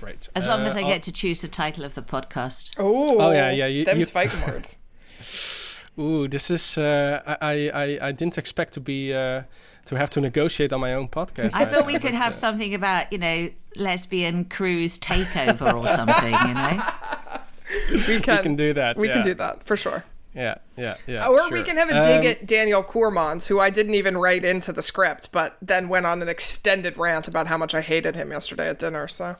great. As long Uh, as I I'll- get to choose the title of the podcast. Oh, Oh, yeah, yeah, you- them's you- fighting words. Ooh, this is. Uh, I, I I didn't expect to be uh, to have to negotiate on my own podcast. I thought we but, could uh, have something about, you know, lesbian cruise takeover or something, you know? We can, We can do that. We yeah. can do that for sure. Yeah, yeah, yeah. Or we can have a dig Um, at Daniel Koormans, who I didn't even write into the script, but then went on an extended rant about how much I hated him yesterday at dinner. So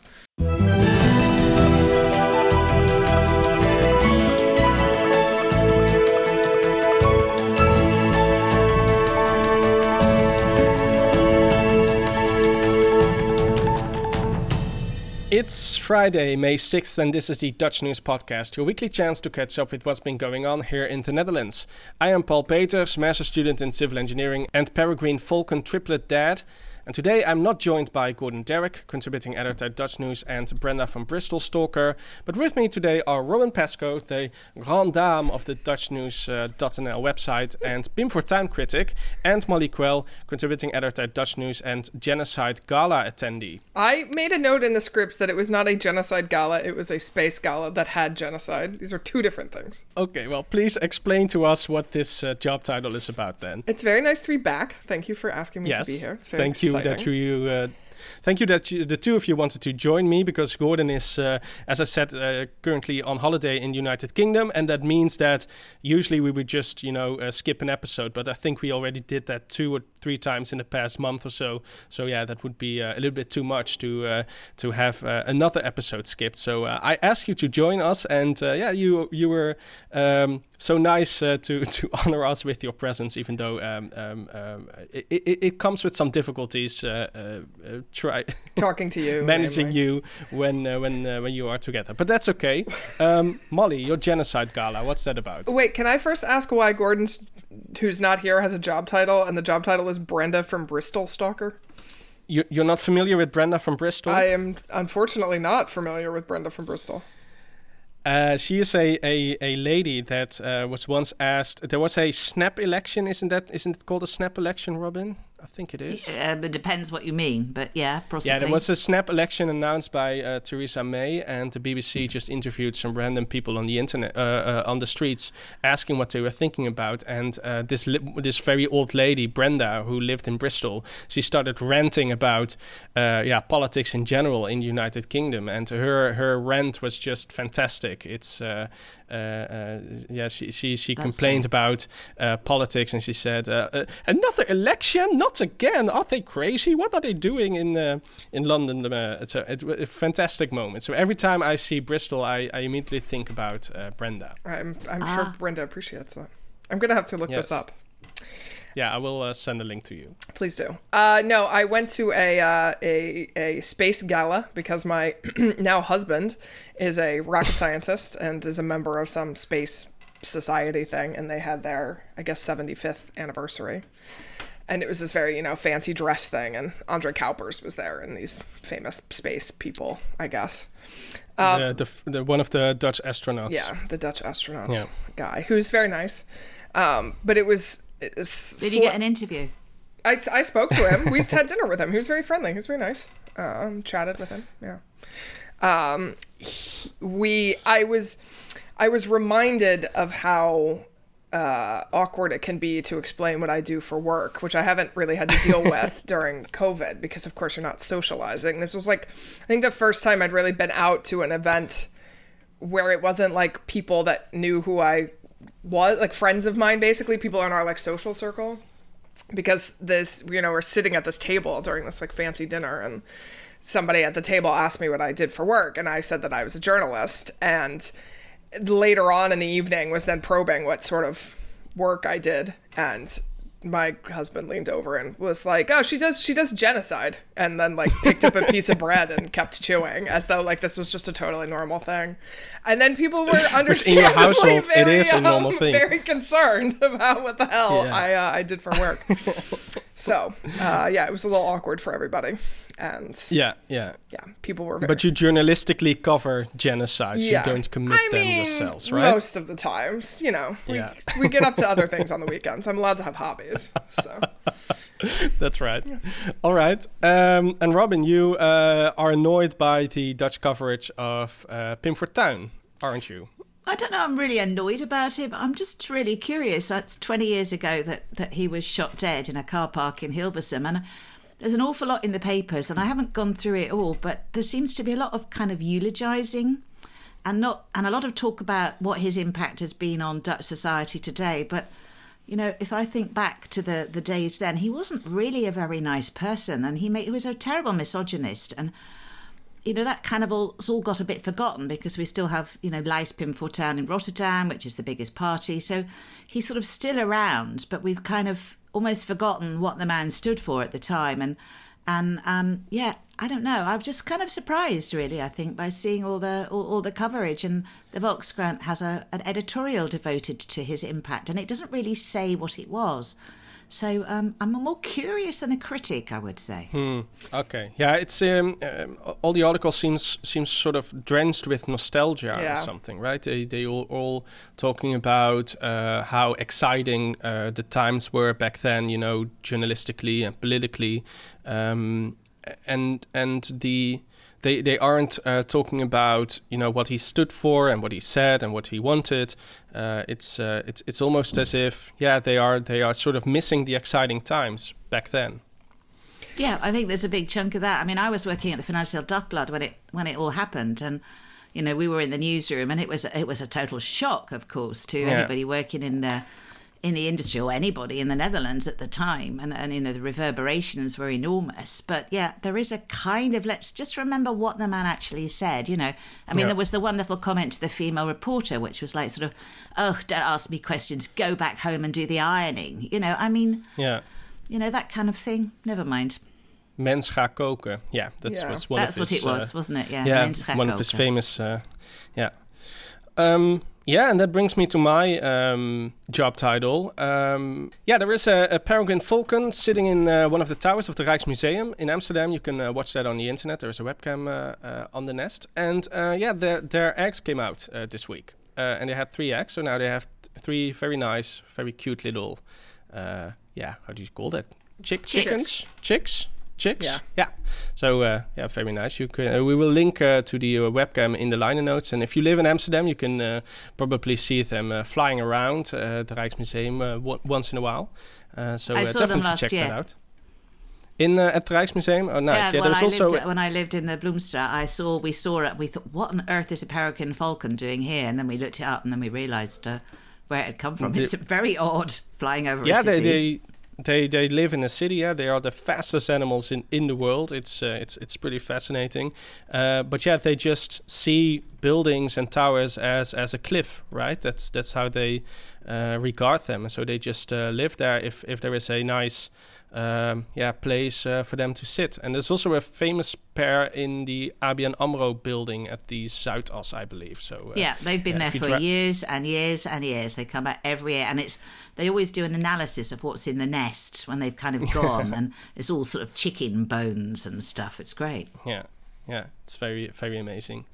It's Friday, May 6th, and this is the Dutch News Podcast, your weekly chance to catch up with what's been going on here in the Netherlands. I am Paul Peters, master student in civil engineering and Peregrine Falcon triplet dad. And today I'm not joined by Gordon Darroch, contributing editor at Dutch News, and Brenda from Bristol Stalker. But with me today are Robin Pascoe, the grande dame of the Dutch News.nl website, and Pim Fortuyn critic, and Molly Quell, contributing editor at Dutch News and Genocide Gala attendee. I made a note in the script that it was not a genocide gala; it was a space gala that had genocide. These are two different things. Okay, well, please explain to us what this uh, job title is about then. It's very nice to be back. Thank you for asking me yes, to be here. It's very thank you that you. Uh, Thank you that you, the two of you wanted to join me because Gordon is, uh, as I said, uh, currently on holiday in the United Kingdom, and that means that usually we would just, you know, uh, skip an episode. But I think we already did that two or three times in the past month or so. So yeah, that would be uh, a little bit too much to uh, to have uh, another episode skipped. So uh, I ask you to join us, and uh, yeah, you you were um, so nice uh, to to honor us with your presence, even though um, um, um, it, it, it comes with some difficulties. Uh, uh, uh, try talking to you, managing you when uh, when uh, when you are together, but that's okay. Um, Molly, your genocide gala, what's that about? Wait, can I first ask why Gordon's, who's not here, has a job title, and the job title is Brenda from Bristol Stalker? You, you're not familiar with Brenda from Bristol? I am unfortunately not familiar with Brenda from Bristol. Uh, she is a, a, a lady that uh, was once asked. There was a snap election, isn't that? Isn't it called a snap election, Robin? I think it is. Um, it depends what you mean, but yeah, possibly. Yeah, there was a snap election announced by uh, Theresa May, and the BBC just interviewed some random people on the internet, uh, uh, on the streets, asking what they were thinking about. And uh, this li- this very old lady, Brenda, who lived in Bristol, she started ranting about, uh, yeah, politics in general in the United Kingdom, and her her rant was just fantastic. It's uh, uh, uh, yeah, she she, she That's complained about uh, politics, and she said, uh, uh, "Another election? Not again! Are they crazy? What are they doing in uh, in London?" Uh, it's a, it, a fantastic moment. So every time I see Bristol, I, I immediately think about uh, Brenda. I'm, I'm Ah. sure Brenda appreciates that. I'm going to have to look Yes. this up. Yeah, I will uh, send a link to you. Please do. Uh, no, I went to a, uh, a, a space gala because my now husband is a rocket scientist and is a member of some space society thing, and they had their, I guess, 75th anniversary. And it was this very, you know, fancy dress thing, and Andre Kuipers was there, and these famous space people, I guess. the, the, the one of the Dutch astronauts. Um, Yeah, the Dutch astronaut Yeah. guy, who's very nice. Um, but it was. it was Did you get an interview? I, I spoke to him. We had dinner with him. He was very friendly. He was very nice. Um, chatted with him. Yeah. Um, he- we. I was. I was reminded of how uh, awkward it can be to explain what I do for work, which I haven't really had to deal with during COVID because, of course, you're not socializing. This was like, I think the first time I'd really been out to an event where it wasn't like people that knew who I was, like friends of mine, basically people in our like social circle because this you know we're sitting at this table during this like fancy dinner and somebody at the table asked me what I did for work and I said that I was a journalist and later on in the evening was then probing what sort of work I did and my husband leaned over and was like oh she does she does genocide and then like picked up a piece of bread and kept chewing as though like this was just a totally normal thing and then people were understandably household, it very, is a normal um, thing. very concerned about what the hell Yeah. I uh, I did for work. so uh, yeah, it was a little awkward for everybody. And Yeah, yeah. yeah, people were. Very, But you journalistically cover genocides. yeah. You don't commit I them mean, yourselves, right? Most of the times, you know, we, Yeah. we get up to other things on the weekends. I'm allowed to have hobbies, so That's right. All right. Um, and Robin, you uh, are annoyed by the Dutch coverage of uh, Pim Fortuyn, aren't you? I don't know. I'm really annoyed about it, but I'm just really curious. That's 20 years ago that, that he was shot dead in a car park in Hilversum. And there's an awful lot in the papers, and I haven't gone through it all, but there seems to be a lot of kind of eulogising and not and a lot of talk about what his impact has been on Dutch society today. But you know, if I think back to the the days then, he wasn't really a very nice person, and he made, he was a terrible misogynist and you know that kind of all, it's all got a bit forgotten because we still have you know Lijst Pim Fortuyn in Rotterdam, which is the biggest party. So he's sort of still around, but we've kind of almost forgotten what the man stood for at the time. And and um, yeah, I don't know. I'm just kind of surprised, really. I think by seeing all the all, all the coverage, and the Volkskrant has a an editorial devoted to his impact, and it doesn't really say what it was. So um, I'm more curious than a critic, I would say. Okay. Yeah, it's um, um, all the article seems seems sort of drenched with nostalgia or something, right? They they all, all talking about uh, how exciting uh, the times were back then, you know, journalistically and politically, um, and and the. They, they aren't uh, talking about you know what he stood for and what he said and what he wanted. Uh, it's uh, it's it's almost as if yeah they are they are sort of missing the exciting times back then. Yeah, I think there's a big chunk of that. I mean, I was working at the Financial Dagblad when it when it all happened, and you know we were in the newsroom, and it was it was a total shock, of course, to Yeah. anybody working in the in the industry or anybody in the Netherlands at the time, and and you know the reverberations were enormous. But yeah, there is a kind of let's just remember what the man actually said. You know, I mean, Yeah. there was the wonderful comment to the female reporter, which was like sort of, "Oh, don't ask me questions. Go back home and do the ironing." You know, I mean, Yeah. you know that kind of thing. Never mind. Mens ga koken. Yeah, that's Yeah. was one That's of what his. it was, uh, wasn't it? Yeah, yeah, Mens gaat one of his koken. famous. Uh, yeah. Um, yeah, and that brings me to my um, job title. Um, yeah, there is a, a peregrine falcon sitting in uh, one of the towers of the Rijksmuseum in Amsterdam. You can uh, watch that on the internet. There's a webcam uh, uh, on the nest, and uh, yeah, their their eggs came out uh, this week, uh, and they had three eggs. So now they have three very nice, very cute little. Uh, yeah, how do you call that? Chick Chicks. chickens, chicks, chicks. Yeah. Yeah. So uh, yeah, very nice. You can. Uh, we will link uh, to the uh, webcam in the liner notes, and if you live in Amsterdam, you can uh, probably see them uh, flying around uh, the Rijksmuseum uh, o- once in a while. Uh, so uh, definitely check year. that out. In uh, at the Rijksmuseum. Oh, nice. Yeah, Yeah, when I also. lived when I lived in the Bloemstraat, I saw we saw it. We thought, what on earth is a peregrine falcon doing here? And then we looked it up, and then we realised uh, where it had come from. The- It's very odd flying over yeah, a city. they they they they live in a city. Yeah, they are the fastest animals in, in the world. It's uh, it's it's pretty fascinating. Uh, but yeah, they just see buildings and towers as as a cliff, right? That's that's how they uh, regard them. So they just uh, live there if if there is a nice. Um, yeah, place uh, for them to sit, and there's also a famous pair in the ABN Amro building at the Zuidas, I believe. So uh, yeah, they've been yeah, there for dra- years and years and years. They come out every year, and it's they always do an analysis of what's in the nest when they've kind of gone, and it's all sort of chicken bones and stuff. It's great. yeah, yeah, it's very very amazing.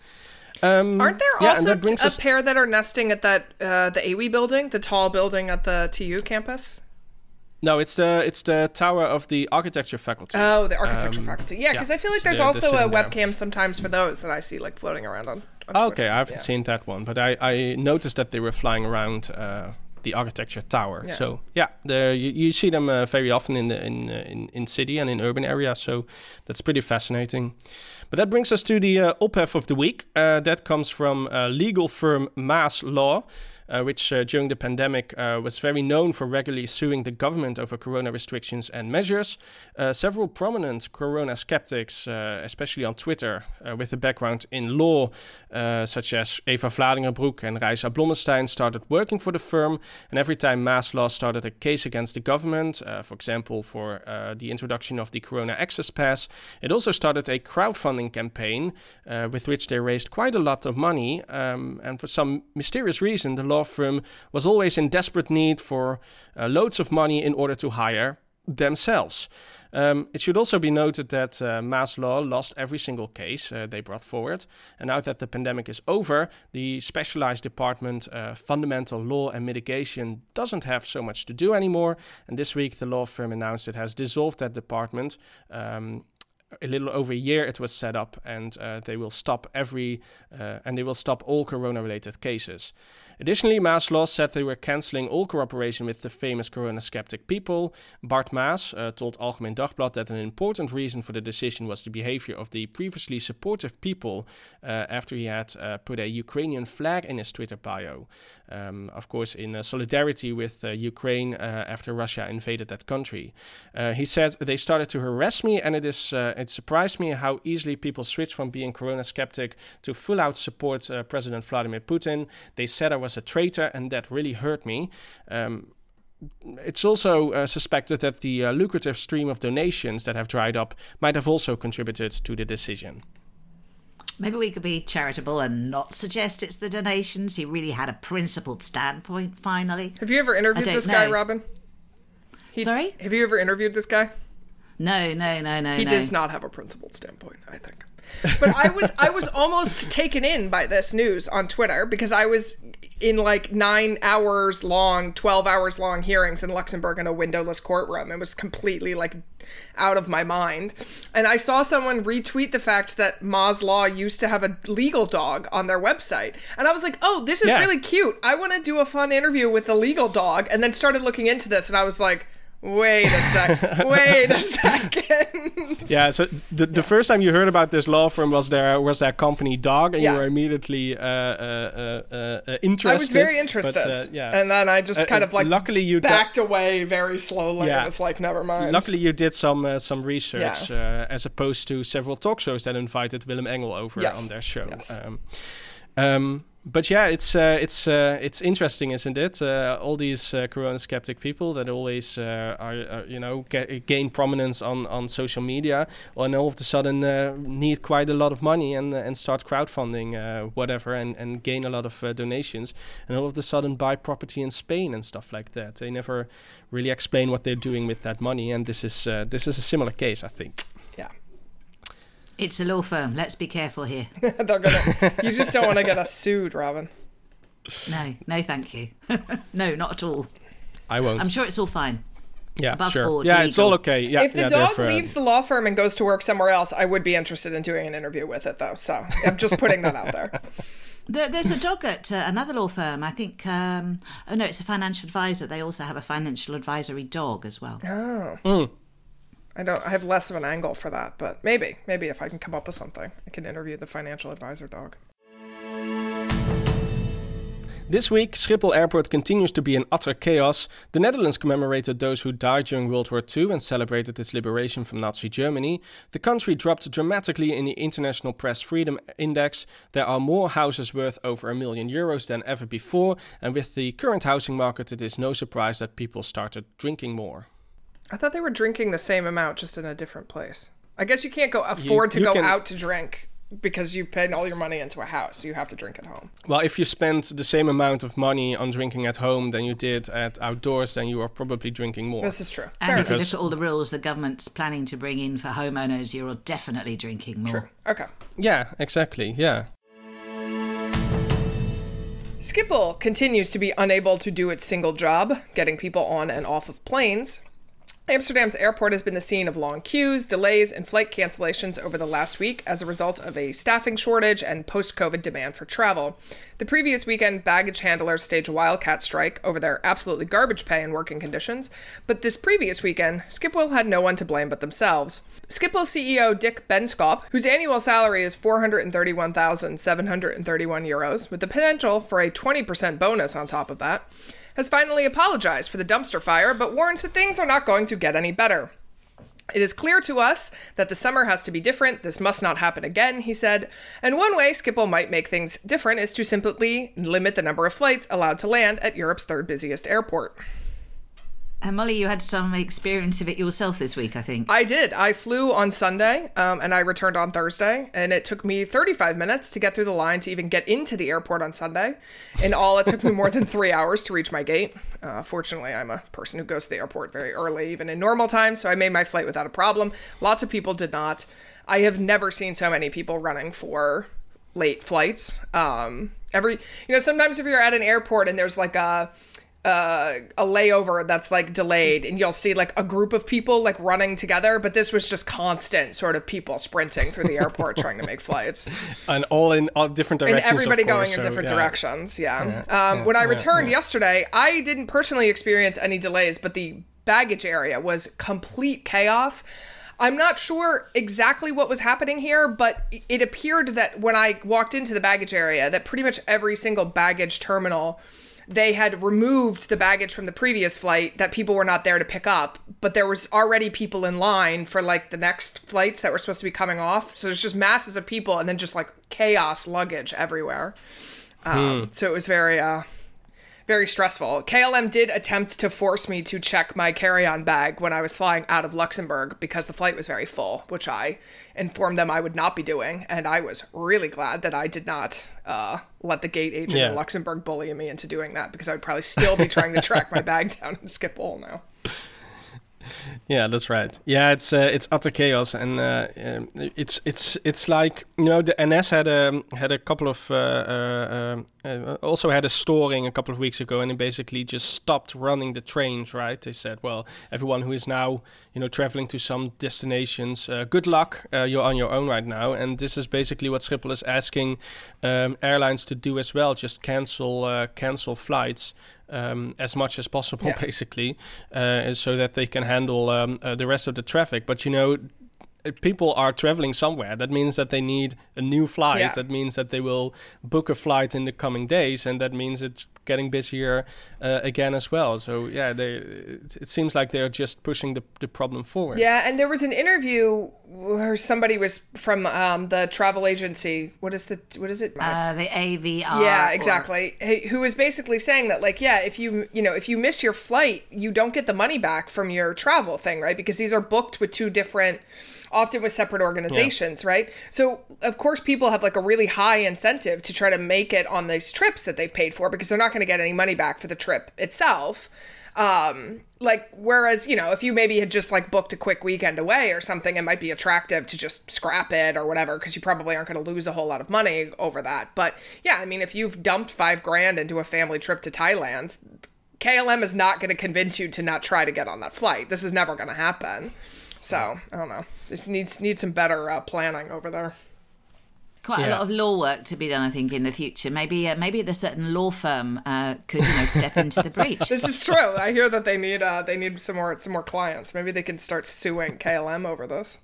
Um, Aren't there yeah, also a us- pair that are nesting at that uh, the AWE building, the tall building at the TU campus? No, it's the it's the tower of the architecture faculty. Oh, the architecture Um, faculty. Yeah, because yeah, I feel like there's also a sitting there. webcam sometimes for those that I see like floating around on. on Oh, okay, I haven't Yeah. seen that one, but I, I noticed that they were flying around uh, the architecture tower. Yeah. So yeah, the, you, you see them uh, very often in the in, uh, in in city and in urban areas. So that's pretty fascinating. But that brings us to the uh, ophef of the week. Uh, that comes from uh, legal firm Maas Law. Uh, which uh, during the pandemic uh, was very known for regularly suing the government over corona restrictions and measures. Uh, several prominent corona skeptics, especially on Twitter, with a background in law, such as Eva Vlaardingerbroek and Reisa Blommestein, started working for the firm. And every time Maas Law started a case against the government, for example, for the introduction of the Corona Access Pass, it also started a crowdfunding campaign with which they raised quite a lot of money. Um, and for some mysterious reason, the law firm was always in desperate need for uh, loads of money in order to hire themselves. Um, it should also be noted that uh, Maas Law lost every single case uh, they brought forward. And now that the pandemic is over, the specialized department, uh, Fundamental Law and Mitigation, doesn't have so much to do anymore. And this week, the law firm announced it has dissolved that department. Um, a little over a year it was set up and uh, they will stop every uh, and they will stop all corona related cases Additionally, Maas Law said they were cancelling all cooperation with the famous corona skeptic people. Bart Maas uh, told Algemeen Dagblad that an important reason for the decision was the behavior of the previously supportive people uh, after he had uh, put a Ukrainian flag in his Twitter bio. Um, of course, in uh, solidarity with uh, Ukraine after Russia invaded that country. he said they started to harass me, and it is it surprised me how easily people switch from being corona skeptic to full out support President Vladimir Putin. They said I was a traitor, and that really hurt me. Um, it's also uh, suspected that the uh, lucrative stream of donations that have dried up might have also contributed to the decision. Maybe we could be charitable and not suggest it's the donations. He really had a principled standpoint, finally. Have you ever interviewed this guy, Robin? He, Sorry? Have you ever interviewed this guy? No, no, no, no. He no. does not have a principled standpoint, I think. But I was I was almost taken in by this news on Twitter because I was in like nine hours long, twelve hours long hearings in Luxembourg in a windowless courtroom. It was completely like out of my mind. And I saw someone retweet the fact that Maas Law used to have a legal dog on their website. And I was like, oh, this is yeah. really cute. I want to do a fun interview with the legal dog. And then started looking into this and I was like, Wait a sec. Wait a second. yeah. So the, the yeah. first time you heard about this law firm was there was that company dog, and yeah. you were immediately uh, uh, uh, interested. Uh, I was very interested. But, uh, yeah. And then I just uh, kind of like luckily you backed away very slowly. Yeah. It was like never mind. Luckily you did some some research yeah. as opposed to several talk shows that invited Willem Engel over yes. on their show. Yes. Um, um, but yeah, it's uh, it's uh, it's interesting, isn't it? Uh, all these uh, Corona skeptic people that always uh, are, are, you know gain prominence on, on social media, and all of a sudden uh, need quite a lot of money and and start crowdfunding whatever and, and gain a lot of donations, and all of a sudden buy property in Spain and stuff like that. They never really explain what they're doing with that money, and this is this is a similar case, I think. It's a law firm. Let's be careful here. gonna, you just don't want to get us sued, Robin. No, no, thank you. no, not at all. I won't. I'm sure it's all fine. Yeah, Above sure. Board, yeah, legal. it's all okay. Yeah. If the yeah, dog leaves the law firm and goes to work somewhere else, I would be interested in doing an interview with it, though. So I'm just putting that out there. There, there's a dog at uh, another law firm. I think. Um, oh no, it's a financial advisor. They also have a financial advisory dog as well. Oh. Mm. I don't. I have less of an angle for that, but maybe, maybe if I can come up with something, I can interview the financial advisor dog. This week, Schiphol Airport continues to be in utter chaos. The Netherlands commemorated those who died during World War II and celebrated its liberation from Nazi Germany. The country dropped dramatically in the International Press Freedom Index. There are more houses worth over a million euros than ever before, and with the current housing market, it is no surprise that people started drinking more. I thought they were drinking the same amount, just in a different place. I guess you can't go afford you, you to go can... out to drink because you paid all your money into a house. So you have to drink at home. Well, if you spent the same amount of money on drinking at home than you did at outdoors, then you are probably drinking more. This is true. And Fair if you look at all the rules the government's planning to bring in for homeowners, you're definitely drinking more. True. Okay. Yeah, exactly. Yeah. Schiphol continues to be unable to do its single job, getting people on and off of planes. Amsterdam's airport has been the scene of long queues, delays, and flight cancellations over the last week as a result of a staffing shortage and post COVID demand for travel. The previous weekend, baggage handlers staged a wildcat strike over their absolutely garbage pay and working conditions, but this previous weekend, Schiphol had no one to blame but themselves. Schiphol CEO Dick Benschop, whose annual salary is 431,731 euros, with the potential for a 20% bonus on top of that, has finally apologized for the dumpster fire, but warns that things are not going to get any better. It is clear to us that the summer has to be different. This must not happen again, he said. And one way Schiphol might make things different is to simply limit the number of flights allowed to land at Europe's third busiest airport. And Molly, you had some experience of it yourself this week, I think. I did. I flew on Sunday um, and I returned on Thursday, and it took me 35 minutes to get through the line to even get into the airport on Sunday. In all, it took me more than three hours to reach my gate. Uh, fortunately, I'm a person who goes to the airport very early, even in normal time, so I made my flight without a problem. Lots of people did not. I have never seen so many people running for late flights. Um, every, you know, sometimes if you're at an airport and there's like a, uh, a layover that's like delayed and you'll see like a group of people like running together but this was just constant sort of people sprinting through the airport trying to make flights. And all in all different directions and everybody course, going in different yeah. directions yeah, Yeah, um, yeah, when i returned yesterday i didn't personally experience any delays but the baggage area was complete chaos. I'm not sure exactly what was happening here, but it appeared that when I walked into the baggage area, that pretty much every single baggage terminal they had removed the baggage from the previous flight that people were not there to pick up but there was already people in line for like the next flights that were supposed to be coming off. So there's just masses of people and then just like chaos luggage everywhere. Um, so it was very uh very stressful. KLM did attempt to force me to check my carry-on bag when I was flying out of Luxembourg because the flight was very full, which I informed them I would not be doing, and I was really glad that I did not uh, let the gate agent Yeah. in Luxembourg bully me into doing that because I would probably still be trying to track my bag down and Schiphol now. Yeah, that's right. Yeah, it's uh, it's utter chaos, and uh, um, it's it's it's like you know the NS had a had a couple of uh, uh, uh, also had a storing a couple of weeks ago, and they basically just stopped running the trains. Right? They said, well, everyone who is now you know traveling to some destinations, uh, good luck. You're on your own right now, and this is basically what Schiphol is asking um, airlines to do as well. Just cancel cancel flights um, as much as possible, Yeah. basically, uh, so that they can handle um, uh, the rest of the traffic. But you know, people are traveling somewhere. That means that they need a new flight. Yeah. That means that they will book a flight in the coming days, and that means it's getting busier uh, again as well. So yeah, they it, it seems like they're just pushing the the problem forward. Yeah, and there was an interview where somebody was from um, the travel agency. What is the what is it? Uh, the AVR. yeah, exactly. Hey, Who was basically saying that, like, yeah, if you you know if you miss your flight, you don't get the money back from your travel thing, right? Because these are booked with two different, often with separate organizations, right? So of course people have like a really high incentive to try to make it on these trips that they've paid for because they're not going to get any money back for the trip itself. Um, like whereas you know if you maybe had just like booked a quick weekend away or something, it might be attractive to just scrap it or whatever because you probably aren't going to lose a whole lot of money over that. But yeah, I mean if you've dumped five grand into a family trip to Thailand, KLM is not going to convince you to not try to get on that flight. This is never going to happen. So I don't know. This needs needs some better uh, planning over there. Quite a lot of law work to be done, I think, in the future. Maybe, uh, maybe the certain law firm uh, could, you know, step into the breach. This is true. I hear that they need uh, they need some more some more clients. Maybe they can start suing KLM over this.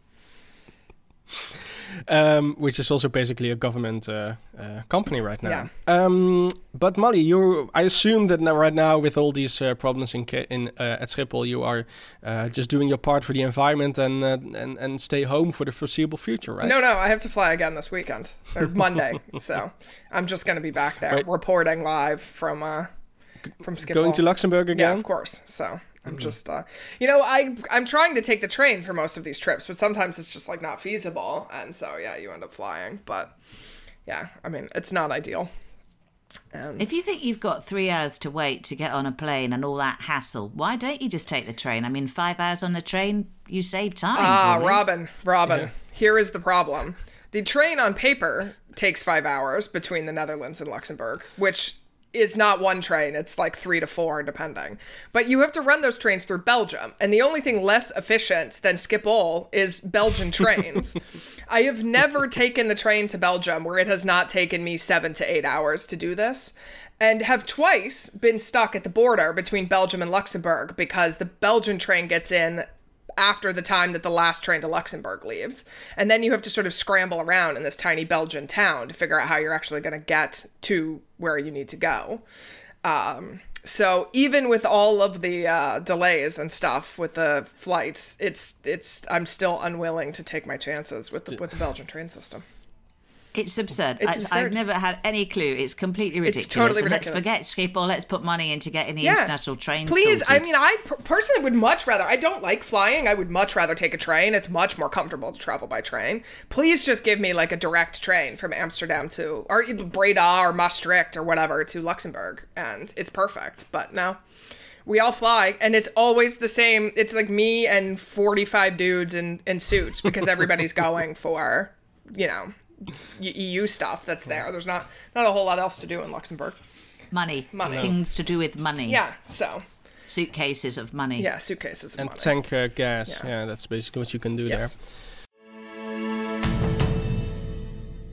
Um, which is also basically a government uh, uh, company right now. Yeah. Um, but Molly, you, I assume that now, right now, with all these uh, problems in, in uh, at Schiphol, you are uh, just doing your part for the environment and uh, and and stay home for the foreseeable future, right? No, no, I have to fly again this weekend or Monday. so I'm just going to be back there Right. reporting live from uh from Schiphol. Going to Luxembourg again, Yeah, of course. So I'm just, uh, you know, I I'm trying to take the train for most of these trips, but sometimes it's just like not feasible, and so yeah, you end up flying. But yeah, I mean, it's not ideal. And If you think you've got three hours to wait to get on a plane and all that hassle, why don't you just take the train? I mean, five hours on the train, you save time. ah, really. Robin, Robin, here is the problem: the train on paper takes five hours between the Netherlands and Luxembourg, which is not one train it's like three to four depending. But you have to run those trains through belgium and the only thing less efficient than schiphol is belgian trains. I have never taken the train to belgium where it has not taken me seven to eight hours to do this and have twice been stuck at the border between belgium and luxembourg because the belgian train gets in after the time that the last train to Luxembourg leaves. And then you have to sort of scramble around in this tiny Belgian town to figure out how you're actually going to get to where you need to go. Um, so even with all of the uh, delays and stuff with the flights, it's it's I'm still unwilling to take my chances with the, with the Belgian train system. It's absurd. It's I, absurd. I've never had any clue. It's completely ridiculous. totally ridiculous. Let's forget Schiphol. Let's put money into getting the international train Please, I mean, I personally would much rather. I don't like flying. I would much rather take a train. It's much more comfortable to travel by train. Please just give me like a direct train from Amsterdam to or Breda or Maastricht or whatever to Luxembourg, and it's perfect. But no. We all fly, and it's always the same. It's like me and forty-five dudes in, in suits because everybody's going for, you know, EU stuff that's there. There's not not a whole lot else to do in Luxembourg. money. Money. No. Things to do with money. Yeah, so Suitcases of money. yeah, suitcases of And money. tank uh, gas. Yeah. Yeah. that's basically what you can do Yes. there.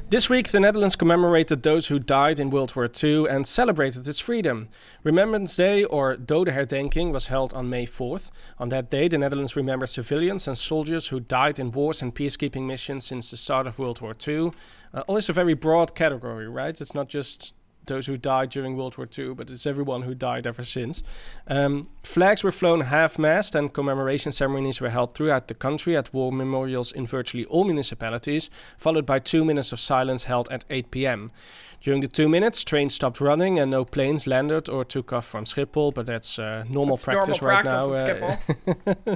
This week, the Netherlands commemorated those who died in World War II and celebrated its freedom. Remembrance Day, or Dodenherdenking, was held on May 4th. On that day, the Netherlands remembers civilians and soldiers who died in wars and peacekeeping missions since the start of World War II. Uh, always a very broad category, right? It's not just those who died during World War II, but it's everyone who died ever since. Um, flags were flown half mast, and commemoration ceremonies were held throughout the country at war memorials in virtually all municipalities, followed by two minutes of silence held at 8 pm. During the two minutes, trains stopped running and no planes landed or took off from Schiphol, but that's uh, normal It's practice normal right practice now.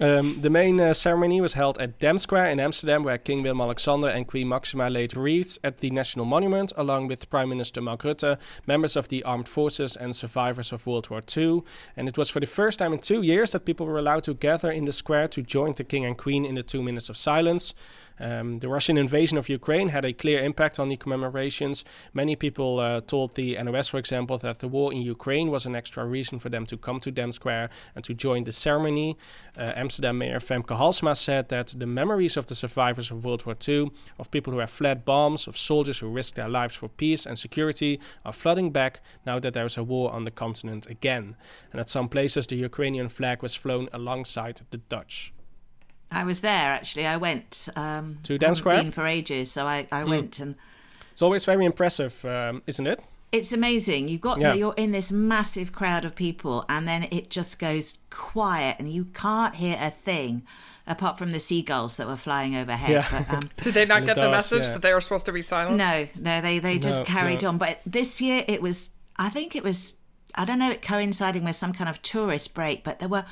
uh, um, the main uh, ceremony was held at Dam Square in Amsterdam, where King Willem-Alexander and Queen Maxima laid wreaths at the National Monument, along with Prime Minister Mark Rutte, members of the armed forces, and survivors of World War II. And it was for the first time in two years that people were allowed to gather in the square to join the King and Queen in the two minutes of silence. Um, the Russian invasion of Ukraine had a clear impact on the commemorations. Many people uh, told the NOS, for example, that the war in Ukraine was an extra reason for them to come to Dam Square and to join the ceremony. Uh, Amsterdam Mayor Femke Halsema said that the memories of the survivors of World War II, of people who have fled bombs, of soldiers who risked their lives for peace and security, are flooding back now that there is a war on the continent again. And at some places, the Ukrainian flag was flown alongside the Dutch. I was there actually. I went. Um, To Dam Square? Been for ages, so I, I went and It's always very impressive, um, isn't it? it's amazing. You've got Yeah. you're in this massive crowd of people, and then it just goes quiet, and you can't hear a thing apart from the seagulls that were flying overhead. Yeah. But, um, Did they not The get the doves, message yeah. that they were supposed to be silent? no, no, they they just No, carried no. on. But this year it was. I think it was. I don't know. It coinciding with some kind of tourist break, but there were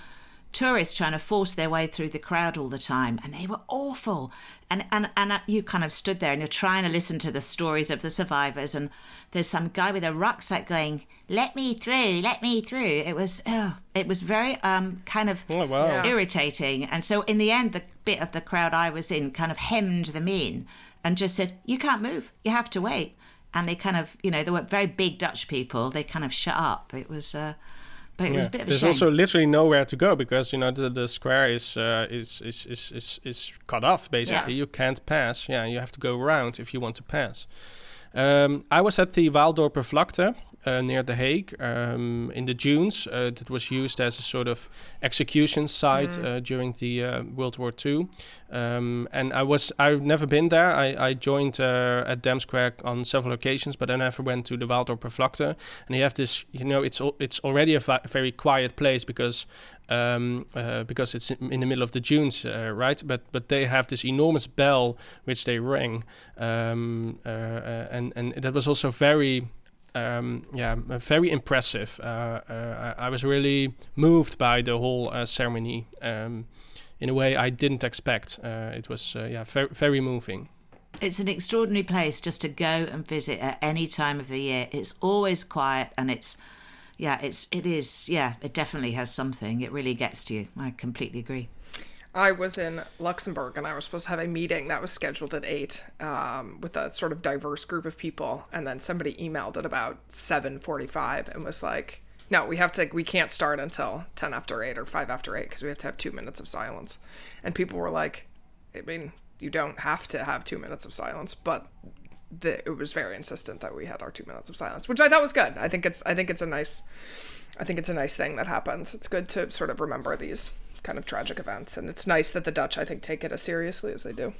tourists trying to force their way through the crowd all the time and they were awful. And and and you kind of stood there and you're trying to listen to the stories of the survivors and there's some guy with a rucksack going let me through let me through. It was oh, it was very um kind of Oh, wow. Yeah. irritating. And so in the end the bit of the crowd i was in kind of hemmed them in and just said you can't move. You have to wait. And they kind of you know they were very big dutch people. They kind of shut up. It was uh but it was a bit of a There's shame. also literally nowhere to go because you know the, the square is, uh, is, is is is is cut off basically. Yeah. You can't pass. Yeah, you have to go around if you want to pass. Um, I was at the Waalsdorper Vlakte uh, near The Hague um, in the dunes. Uh, that was used as a sort of execution site uh, during the uh, World War II. Um, and I was I've never been there. I, I joined uh, at Dam Square on several occasions, but I never went to the Waalsdorper Vlakte. And you have this, you know, it's al- it's already a very quiet place because um, uh, because it's in in the middle of the dunes, uh, right? But but they have this enormous bell which they ring, um, uh, uh, and and that was also very. Um, yeah, very impressive. Uh, uh, I I was really moved by the whole uh, ceremony um, in a way I didn't expect. It was yeah, very very moving. It's an extraordinary place just to go and visit at any time of the year. It's always quiet and it's yeah, it's it is yeah, it definitely has something. It really gets to you. I completely agree. I was in Luxembourg and I was supposed to have a meeting that was scheduled at eight um, with a sort of diverse group of people, and then somebody emailed at about seven forty-five and was like, "No, we have to. We can't start until ten after eight or five after eight because we have to have two minutes of silence." And people were like, "I mean, you don't have to have two minutes of silence, but." The, it was very insistent that we had our two minutes of silence, which I thought was good. I think it's I think it's a nice I think it's a nice thing that happens. It's good to sort of remember these kind of tragic events, and it's nice that the Dutch, I think, take it as seriously as they do.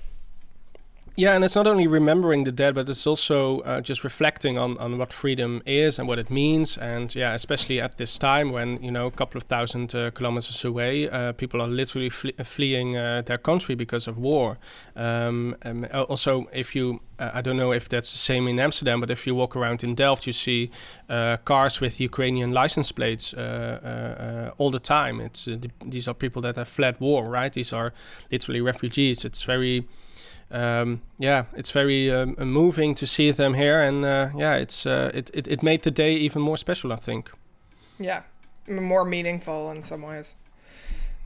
Yeah, and it's not only remembering the dead, but it's also uh, just reflecting on, on what freedom is and what it means. And yeah, especially at this time when, you know, a couple of thousand uh, kilometers away, uh, people are literally fle- fleeing uh, their country because of war. Um, also, if you, uh, I don't know if that's the same in Amsterdam, but if you walk around in Delft, you see uh, cars with Ukrainian license plates all the time. It's These are people that have fled war, right? These are literally refugees. It's very um, yeah, it's very um, moving to see them here, and uh, yeah, it's uh, it, it it made the day even more special, I think. Yeah, more meaningful in some ways.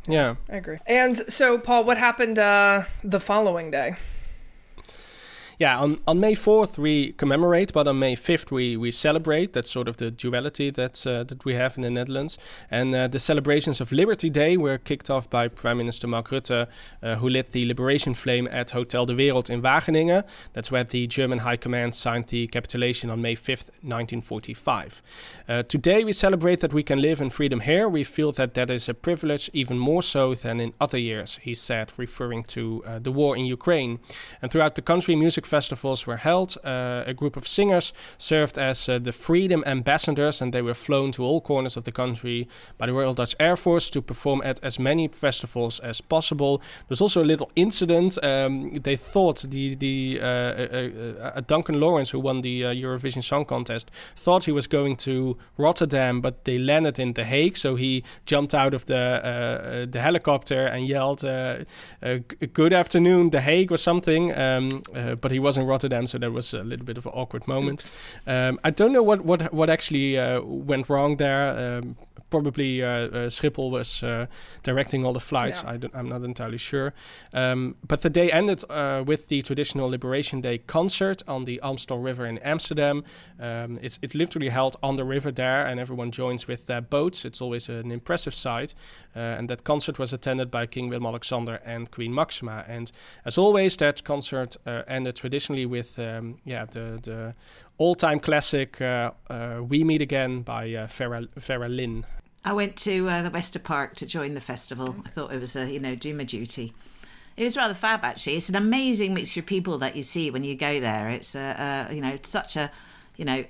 Yeah, I agree. And so, Paul, what happened uh, the following day? Yeah, on, on May 4th we commemorate, but on May 5th we, we celebrate. That's sort of the duality that, uh, that we have in the Netherlands. And uh, the celebrations of Liberty Day were kicked off by Prime Minister Mark Rutte, uh, who lit the liberation flame at Hotel de Wereld in Wageningen. That's where the German High Command signed the capitulation on May 5th, 1945. Uh, today we celebrate that we can live in freedom here. We feel that that is a privilege, even more so than in other years, he said, referring to uh, the war in Ukraine. And throughout the country, music festivals were held. Uh, a group of singers served as uh, the freedom ambassadors, and they were flown to all corners of the country by the Royal Dutch Air Force to perform at as many festivals as possible. There's also a little incident. Um, they thought the the uh, uh, uh Duncan Laurence, who won the uh, Eurovision Song Contest, thought he was going to Rotterdam, but they landed in The Hague. So he jumped out of the the helicopter and yelled, "Good afternoon, The Hague" or something. Um, but he he was in Rotterdam, so there was a little bit of an awkward moment. Um, I don't know what what what actually uh, went wrong there. Um, probably uh, uh, Schiphol was uh, directing all the flights. Yeah. I am not entirely sure. Um, but the day ended uh, with the traditional Liberation Day concert on the Amstel River in Amsterdam. Um, it's it's literally held on the river there, and everyone joins with their boats. It's always an impressive sight. Uh, and that concert was attended by King Willem Alexander and Queen Maxima. And as always, that concert uh, ended traditionally with um, yeah the the all-time classic "We Meet Again" by uh, Vera, Vera Lynn. I went to uh, the Wester Park to join the festival. I thought it was a you know do my duty. It was rather fab actually. It's an amazing mixture of people that you see when you go there. It's a, a you know such a you know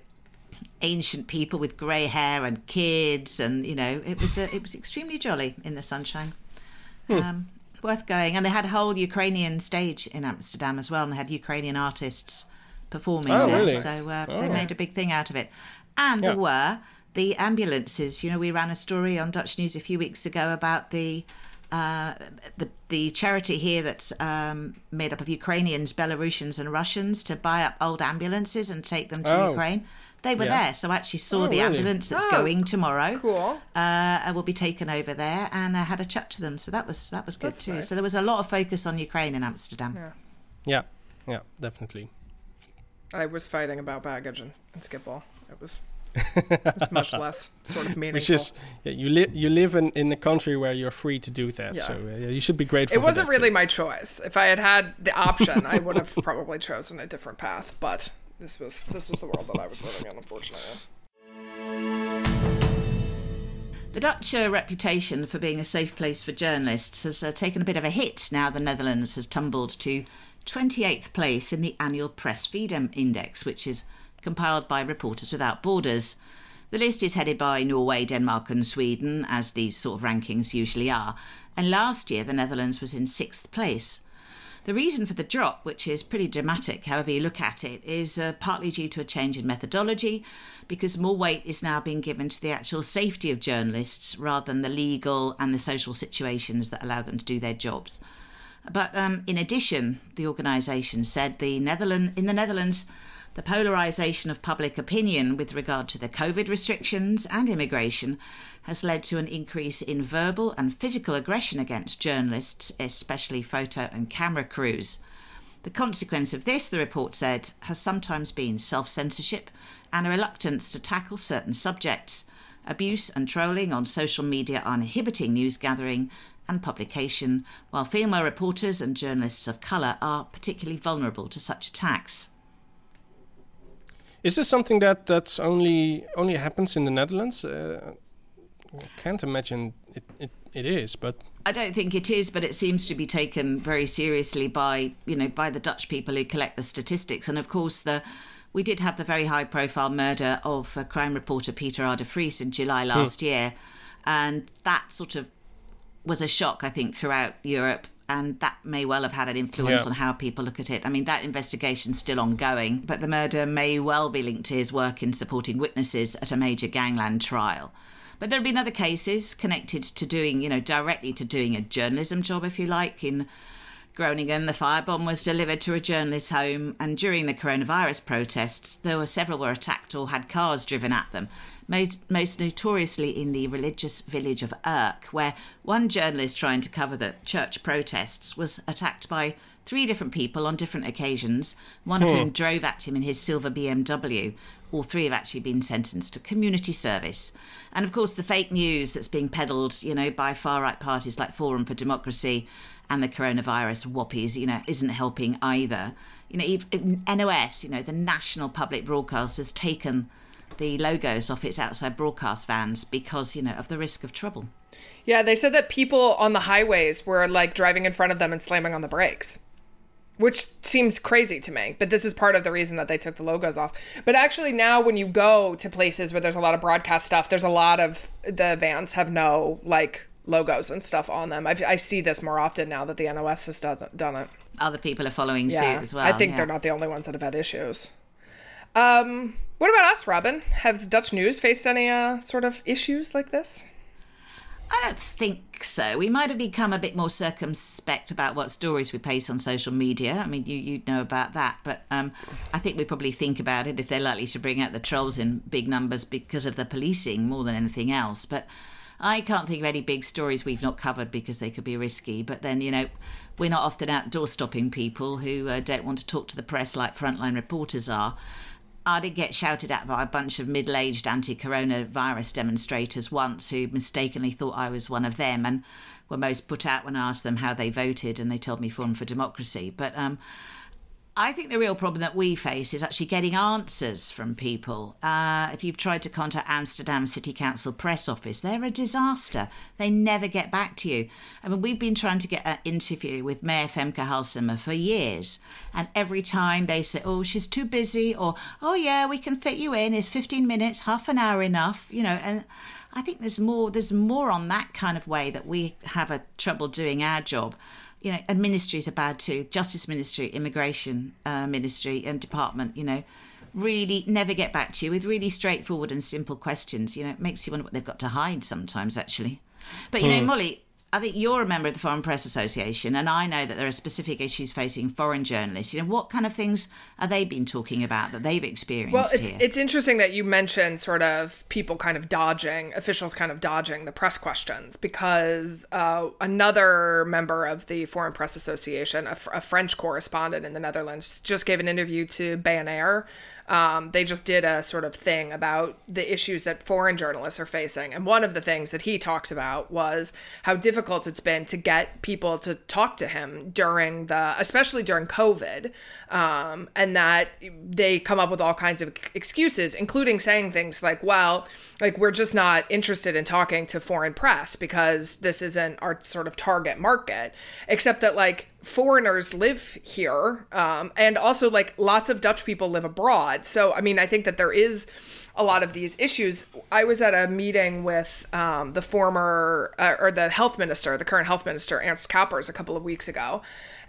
ancient people with grey hair and kids, and you know it was a, it was extremely jolly in the sunshine. Hmm. Um, worth going, and they had a whole Ukrainian stage in Amsterdam as well, and they had Ukrainian artists performing oh, there. Really? So uh, oh. they made a big thing out of it, and yeah. there were the ambulances. You know, we ran a story on Dutch News a few weeks ago about the uh, the the charity here that's um, made up of Ukrainians, Belarusians, and Russians to buy up old ambulances and take them to oh. Ukraine. They were yeah. there, so I actually saw oh, the really? ambulance that's oh, going tomorrow. Cool. Uh, will be taken over there, and I had a chat to them, so that was that was good that's too. Nice. So there was a lot of focus on Ukraine in Amsterdam. Yeah, yeah, yeah definitely. I was fighting about baggage and, and Schiphol. It was it's much less sort of meaningful. Which is yeah, you live you live in, in a country where you're free to do that. Yeah. So uh, yeah, you should be grateful. It wasn't really too. my choice. If I had had the option, I would have probably chosen a different path. But this was this was the world that I was living in, unfortunately. The Dutch uh, reputation for being a safe place for journalists has uh, taken a bit of a hit now the Netherlands has tumbled to 28th place in the annual Press Freedom Index, which is compiled by Reporters Without Borders. The list is headed by Norway, Denmark, and Sweden, as these sort of rankings usually are, and last year the Netherlands was in sixth place. The reason for the drop, which is pretty dramatic, however you look at it, is uh, partly due to a change in methodology, because more weight is now being given to the actual safety of journalists rather than the legal and the social situations that allow them to do their jobs. But um, in addition, the organisation said the Netherlands in the Netherlands the polarisation of public opinion with regard to the COVID restrictions and immigration has led to an increase in verbal and physical aggression against journalists, especially photo and camera crews. The consequence of this, the report said, has sometimes been self censorship and a reluctance to tackle certain subjects. Abuse and trolling on social media are inhibiting news gathering and publication, while female reporters and journalists of colour are particularly vulnerable to such attacks. Is this something that that's only only happens in the Netherlands? Uh, can't imagine it, it, it is, but I don't think it is, but it seems to be taken very seriously by you know by the Dutch people who collect the statistics, and of course the. We did have the very high profile murder of uh, crime reporter Peter R. de Vries in July last hmm. year. And that sort of was a shock, I think, throughout Europe. And that may well have had an influence yeah. on how people look at it. I mean, that investigation's still ongoing, but the murder may well be linked to his work in supporting witnesses at a major gangland trial. But there have been other cases connected to doing, you know, directly to doing a journalism job, if you like. In Groningen, the firebomb was delivered to a journalist's home, and during the coronavirus protests, there were several were attacked or had cars driven at them. Most, most notoriously in the religious village of Urk, where one journalist trying to cover the church protests was attacked by three different people on different occasions, one of hmm. whom drove at him in his silver BMW. All three have actually been sentenced to community service. And of course, the fake news that's being peddled, you know, by far right parties like Forum for Democracy and the coronavirus wappies, you know, isn't helping either. You know, NOS, you know, the national public broadcaster, has taken the logos off its outside broadcast vans because, you know, of the risk of trouble. Yeah, they said that people on the highways were like driving in front of them and slamming on the brakes which seems crazy to me but this is part of the reason that they took the logos off but actually now when you go to places where there's a lot of broadcast stuff there's a lot of the vans have no like logos and stuff on them i, I see this more often now that the nos has done, done it other people are following yeah, suit as well i think yeah. they're not the only ones that have had issues um what about us robin has dutch news faced any uh, sort of issues like this I don't think so. We might have become a bit more circumspect about what stories we post on social media. I mean, you you know about that, but um, I think we probably think about it if they're likely to bring out the trolls in big numbers because of the policing more than anything else. But I can't think of any big stories we've not covered because they could be risky. But then you know, we're not often outdoor stopping people who uh, don't want to talk to the press like frontline reporters are. I did get shouted at by a bunch of middle aged anti coronavirus demonstrators once who mistakenly thought I was one of them and were most put out when I asked them how they voted and they told me for Democracy. But um, I think the real problem that we face is actually getting answers from people. Uh, if you've tried to contact Amsterdam City Council press office, they're a disaster. They never get back to you. I mean, we've been trying to get an interview with Mayor Femke Halsema for years, and every time they say, "Oh, she's too busy," or "Oh, yeah, we can fit you in. Is 15 minutes, half an hour enough?" You know, and I think there's more. There's more on that kind of way that we have a trouble doing our job you know, and ministries are bad too. Justice Ministry, Immigration uh, Ministry, and Department, you know, really never get back to you with really straightforward and simple questions. You know, it makes you wonder what they've got to hide sometimes, actually. But you know, hmm. Molly, I think you're a member of the Foreign Press Association, and I know that there are specific issues facing foreign journalists. You know, what kind of things are they been talking about that they've experienced? Well, it's here? it's interesting that you mentioned sort of people kind of dodging officials, kind of dodging the press questions because uh, another member of the Foreign Press Association, a, a French correspondent in the Netherlands, just gave an interview to BNR um, they just did a sort of thing about the issues that foreign journalists are facing. And one of the things that he talks about was how difficult it's been to get people to talk to him during the, especially during COVID, um, and that they come up with all kinds of excuses, including saying things like, well, like we're just not interested in talking to foreign press because this isn't our sort of target market except that like foreigners live here um, and also like lots of dutch people live abroad. So i mean i think that there is a lot of these issues. I was at a meeting with um, the former uh, or the health minister the current health minister ernst kuipers a couple of weeks ago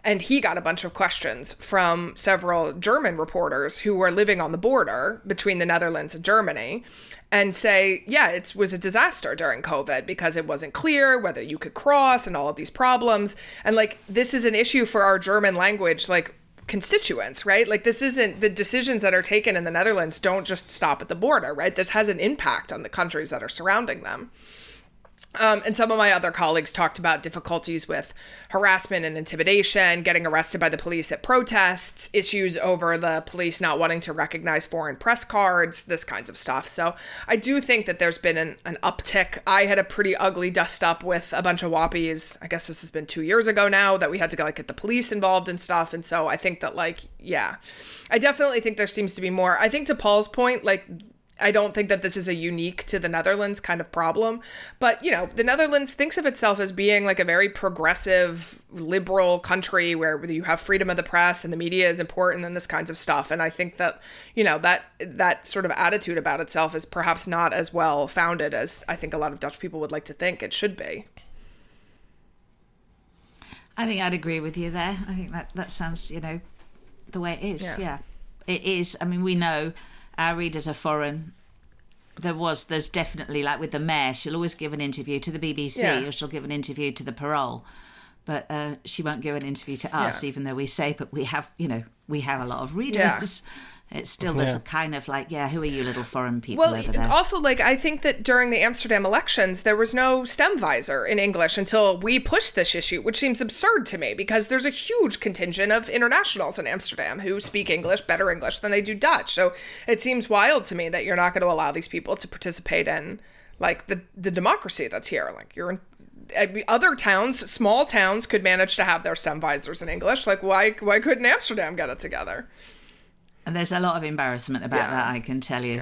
and he got a bunch of questions from several german reporters who were living on the border between the netherlands and germany and say, yeah, it was a disaster during COVID because it wasn't clear whether you could cross and all of these problems. And like, this is an issue for our German language, like, constituents, right? Like, this isn't the decisions that are taken in the Netherlands don't just stop at the border, right? This has an impact on the countries that are surrounding them. Um, and some of my other colleagues talked about difficulties with harassment and intimidation, getting arrested by the police at protests, issues over the police not wanting to recognize foreign press cards, this kinds of stuff. So I do think that there's been an, an uptick. I had a pretty ugly dust up with a bunch of wappies. I guess this has been two years ago now that we had to like get the police involved and stuff. And so I think that like, yeah, I definitely think there seems to be more. I think to Paul's point, like I don't think that this is a unique to the Netherlands kind of problem. But, you know, the Netherlands thinks of itself as being like a very progressive, liberal country where you have freedom of the press and the media is important and this kinds of stuff. And I think that, you know, that that sort of attitude about itself is perhaps not as well founded as I think a lot of Dutch people would like to think it should be. I think I'd agree with you there. I think that that sounds, you know, the way it is. Yeah. Yeah. It is. I mean, we know our readers are foreign. There was, there's definitely, like with the mayor, she'll always give an interview to the BBC Yeah. or she'll give an interview to the Parool. But uh, she won't give an interview to us, Yeah. even though we say, but we have, you know, we have a lot of readers. It's still there's Yeah. a kind of like, yeah, who are you little foreign people Well, over there? also, like, I think that during the Amsterdam elections, there was no StemWijzer in English until we pushed this issue, which seems absurd to me because there's a huge contingent of internationals in Amsterdam who speak English better English than they do Dutch. So it seems wild to me that you're not going to allow these people to participate in, like, the, the democracy that's here. Like, you're in. Other towns, small towns, could manage to have their StemWijzers in English. Like, why why couldn't Amsterdam get it together? And there's a lot of embarrassment about Yeah. that, I can tell you.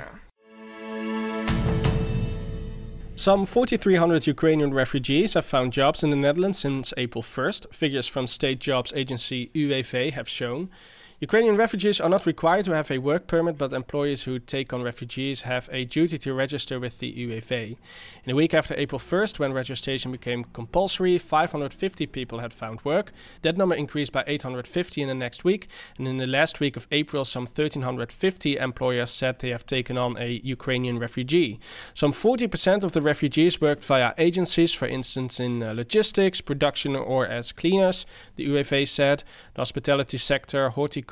Some 4,300 Ukrainian refugees have found jobs in the Netherlands since April 1st, figures from state jobs agency UWV have shown. Ukrainian refugees are not required to have a work permit, but employers who take on refugees have a duty to register with the UWV. In the week after April 1st, when registration became compulsory, 550 people had found work. That number increased by 850 in the next week, and in the last week of April, some 1,350 employers said they have taken on a Ukrainian refugee. Some 40% of the refugees worked via agencies, for instance in uh, logistics, production, or as cleaners, the UWV said. The hospitality sector, horticulture,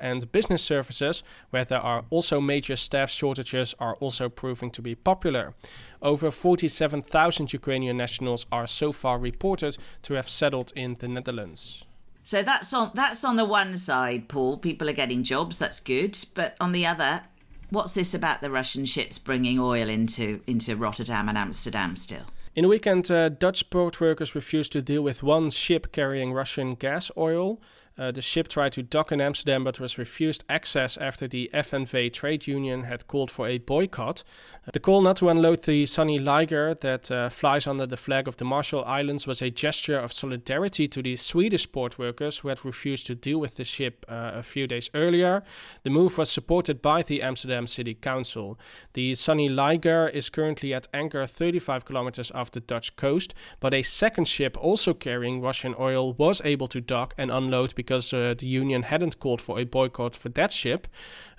and business services, where there are also major staff shortages, are also proving to be popular. Over 47,000 Ukrainian nationals are so far reported to have settled in the Netherlands. So that's on that's on the one side, Paul. People are getting jobs. That's good. But on the other, what's this about the Russian ships bringing oil into into Rotterdam and Amsterdam still? In the weekend, uh, Dutch port workers refused to deal with one ship carrying Russian gas oil. Uh, the ship tried to dock in Amsterdam but was refused access after the FNV trade union had called for a boycott. The call not to unload the Sunny Liger that uh, flies under the flag of the Marshall Islands was a gesture of solidarity to the Swedish port workers who had refused to deal with the ship uh, a few days earlier. The move was supported by the Amsterdam City Council. The Sunny Liger is currently at anchor 35 kilometers off the Dutch coast, but a second ship also carrying Russian oil was able to dock and unload because uh, the union hadn't called for a boycott for that ship.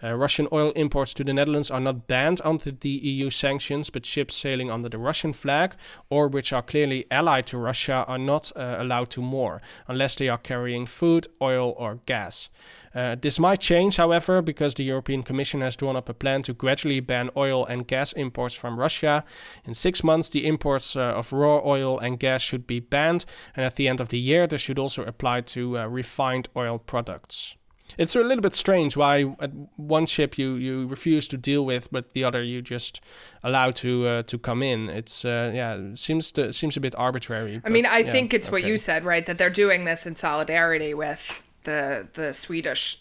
Uh, Russian oil imports to the Netherlands are not banned under the EU sanctions, but ships sailing under the Russian flag or which are clearly allied to Russia are not uh, allowed to moor unless they are carrying food, oil, or gas. Uh, this might change, however, because the European Commission has drawn up a plan to gradually ban oil and gas imports from Russia. In six months, the imports uh, of raw oil and gas should be banned, and at the end of the year, this should also apply to uh, refined oil products. It's a little bit strange why at one ship you, you refuse to deal with, but the other you just allow to uh, to come in. It's uh, yeah it seems to, seems a bit arbitrary. I mean, I yeah, think it's what you said, right? That they're doing this in solidarity with the the Swedish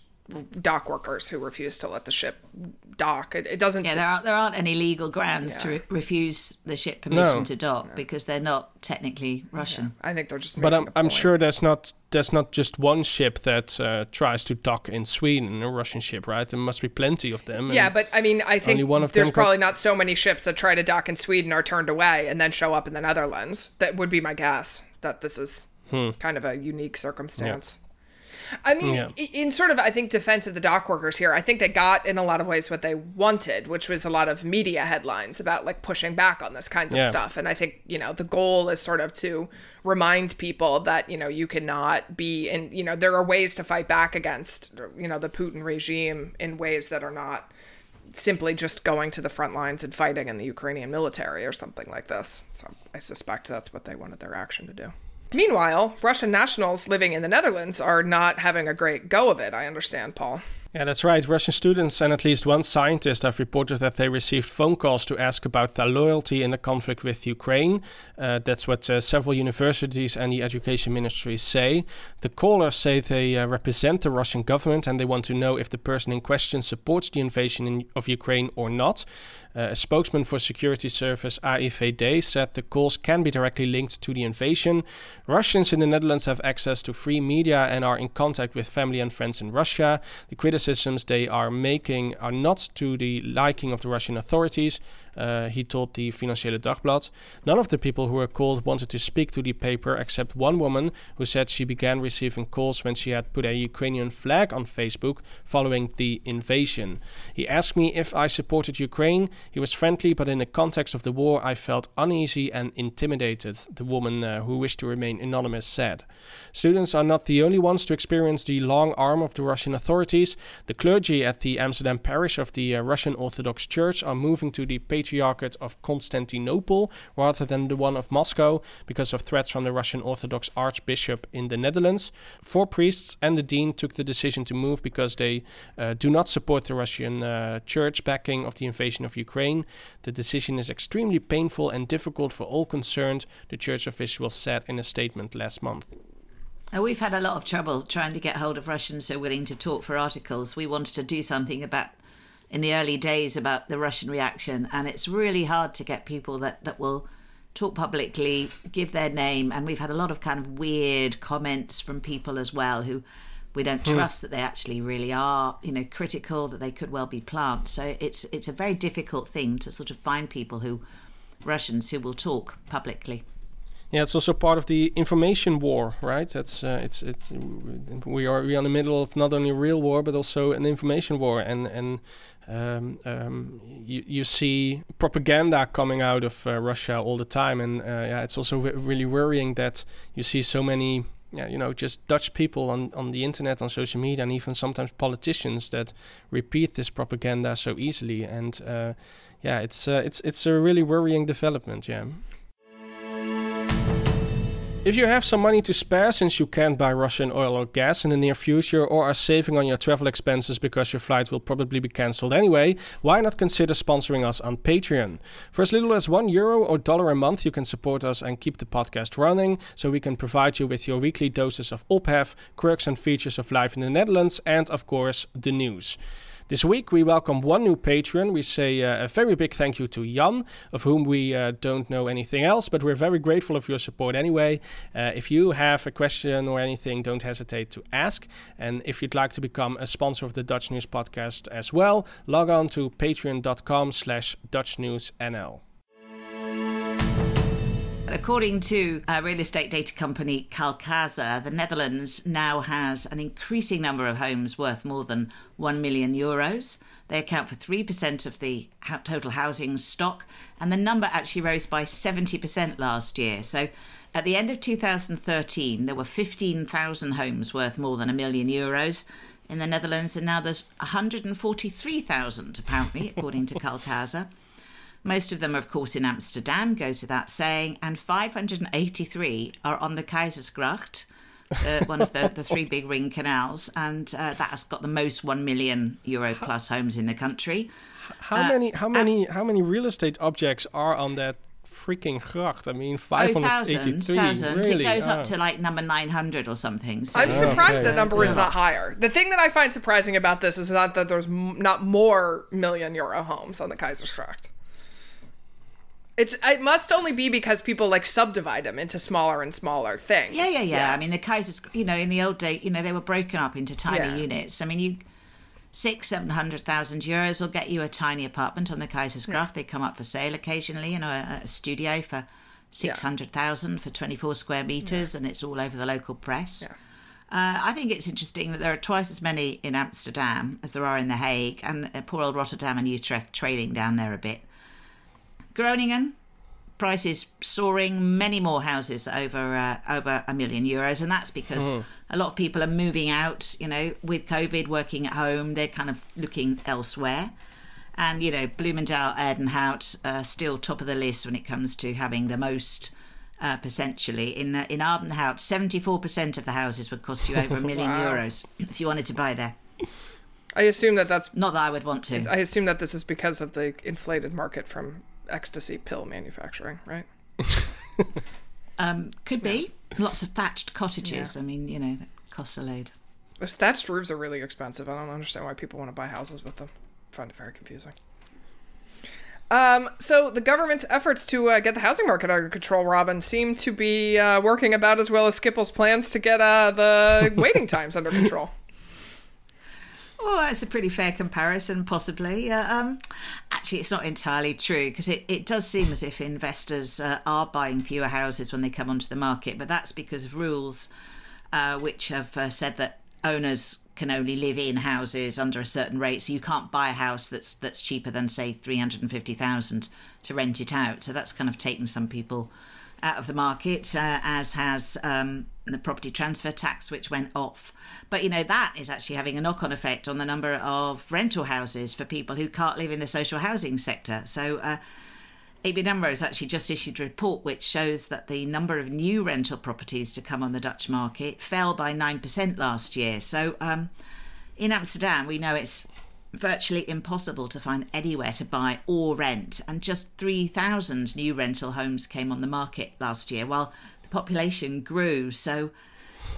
dock workers who refuse to let the ship dock. It, it doesn't. Yeah, there aren't there aren't any legal grounds to re- refuse the ship permission No. to dock because they're not technically Russian. I think they're just. But I'm, a I'm point. sure there's not there's not just one ship that uh, tries to dock in Sweden, a Russian ship, right? There must be plenty of them. Yeah, but I mean, I think one of there's them got- probably not so many ships that try to dock in Sweden are turned away and then show up in the Netherlands. That would be my guess. That this is kind of a unique circumstance. I mean, Yeah. in sort of, I think, defense of the dock workers here, I think they got in a lot of ways what they wanted, which was a lot of media headlines about like pushing back on this kinds of Yeah. stuff. And I think, you know, the goal is sort of to remind people that, you know, you cannot be in, you know, there are ways to fight back against, you know, the Putin regime in ways that are not simply just going to the front lines and fighting in the Ukrainian military or something like this. So I suspect that's what they wanted their action to do. Meanwhile, Russian nationals living in the Netherlands are not having a great go of it, I understand, Paul. Yeah, that's right. Russian students and at least one scientist have reported that they received phone calls to ask about their loyalty in the conflict with Ukraine. Uh, that's what uh, several universities and the education ministries say. The callers say they uh, represent the Russian government and they want to know if the person in question supports the invasion in, of Ukraine or not. Uh, a spokesman for security service AIVD said the calls can be directly linked to the invasion. Russians in the Netherlands have access to free media and are in contact with family and friends in Russia. The criticisms they are making are not to the liking of the Russian authorities, uh, he told the Financiële Dagblad. None of the people who were called wanted to speak to the paper except one woman who said she began receiving calls when she had put a Ukrainian flag on Facebook following the invasion. He asked me if I supported Ukraine. He was friendly, but in the context of the war, I felt uneasy and intimidated, the woman uh, who wished to remain anonymous said. Students are not the only ones to experience the long arm of the Russian authorities. The clergy at the Amsterdam parish of the uh, Russian Orthodox Church are moving to the Patriarchate of Constantinople rather than the one of Moscow because of threats from the Russian Orthodox Archbishop in the Netherlands. Four priests and the dean took the decision to move because they uh, do not support the Russian uh, church backing of the invasion of Ukraine. The decision is extremely painful and difficult for all concerned, the church officials said in a statement last month. we've had a lot of trouble trying to get hold of Russians who are willing to talk for articles. We wanted to do something about in the early days about the Russian reaction, and it's really hard to get people that, that will talk publicly, give their name, and we've had a lot of kind of weird comments from people as well who we don't hmm. trust that they actually really are, you know, critical that they could well be plants. So it's it's a very difficult thing to sort of find people who Russians who will talk publicly. Yeah, it's also part of the information war, right? That's uh, it's it's we are we are in the middle of not only a real war but also an information war, and and um, um, you you see propaganda coming out of uh, Russia all the time, and uh, yeah, it's also really worrying that you see so many. Yeah, you know, just Dutch people on, on the internet, on social media, and even sometimes politicians that repeat this propaganda so easily. And uh, yeah, it's uh, it's it's a really worrying development. Yeah. If you have some money to spare since you can't buy Russian oil or gas in the near future or are saving on your travel expenses because your flight will probably be cancelled anyway, why not consider sponsoring us on Patreon? For as little as 1 euro or dollar a month, you can support us and keep the podcast running so we can provide you with your weekly doses of ophef, quirks and features of life in the Netherlands, and of course, the news. This week we welcome one new patron. We say uh, a very big thank you to Jan, of whom we uh, don't know anything else, but we're very grateful of your support anyway. Uh, if you have a question or anything, don't hesitate to ask. And if you'd like to become a sponsor of the Dutch News Podcast as well, log on to patreon.com slash dutchnewsnl. According to a real estate data company Calcasa, the Netherlands now has an increasing number of homes worth more than 1 million euros. They account for 3% of the total housing stock, and the number actually rose by 70% last year. So at the end of 2013, there were 15,000 homes worth more than a million euros in the Netherlands, and now there's 143,000, apparently, according to Calcasa. Most of them of course, in Amsterdam, goes without saying, and 583 are on the Keizersgracht, uh, one of the, the three big ring canals, and uh, that has got the most 1 million euro plus homes in the country. How uh, many how many how many real estate objects are on that freaking gracht. I mean, 583. Oh, thousands, Really? It goes oh. up to like number 900 or something. So. I'm surprised okay. that number is not higher. The thing that I find surprising about this is not that there's m- not more million euro homes on the Keizersgracht. It's it must only be because people like subdivide them into smaller and smaller things. Yeah, yeah, yeah. yeah. I mean, the Keizers, you know, in the old day, you know, they were broken up into tiny yeah. units. I mean, you six, seven hundred thousand euros will get you a tiny apartment on the Keizersgracht. Yeah. They come up for sale occasionally. You know, a, a studio for six hundred thousand for twenty four square meters, and it's all over the local press. Uh, I think it's interesting that there are twice as many in Amsterdam as there are in The Hague, and uh, poor old Rotterdam and Utrecht trailing down there a bit. Groningen, prices soaring, many more houses over uh, over a million euros, and that's because mm. a lot of people are moving out. You know, with COVID, working at home, they're kind of looking elsewhere. And you know, Bloemendaal, Aerdenhout are still top of the list when it comes to having the most. Uh, potentially in uh, in Aerdenhout, seventy four percent of the houses would cost you over a million wow. euros if you wanted to buy there. I assume that that's. Not that I would want to. I assume that this is because of the inflated market from ecstasy pill manufacturing, right? Um, could be. Lots of thatched cottages. I mean, you know, that costs a load. Those thatched roofs are really expensive. I don't understand why people want to buy houses with them. I find it very confusing. Um, so the government's efforts to uh, get the housing market under control, Robin, seem to be uh, working about as well as Schiphol's plans to get uh, the waiting times under control. Oh, that's a pretty fair comparison, possibly. Uh, um, actually, it's not entirely true because it, it does seem as if investors uh, are buying fewer houses when they come onto the market, but that's because of rules uh, which have uh, said that owners can only live in houses under a certain rate. So you can't buy a house that's that's cheaper than say three hundred and fifty thousand to rent it out. So that's kind of taken some people out of the market, uh, as has um, the property transfer tax, which went off. But you know that is actually having a knock-on effect on the number of rental houses for people who can't live in the social housing sector. So. Uh, AMRO has actually just issued a report which shows that the number of new rental properties to come on the Dutch market fell by 9% last year. So um, in Amsterdam, we know it's virtually impossible to find anywhere to buy or rent, and just 3,000 new rental homes came on the market last year while the population grew. So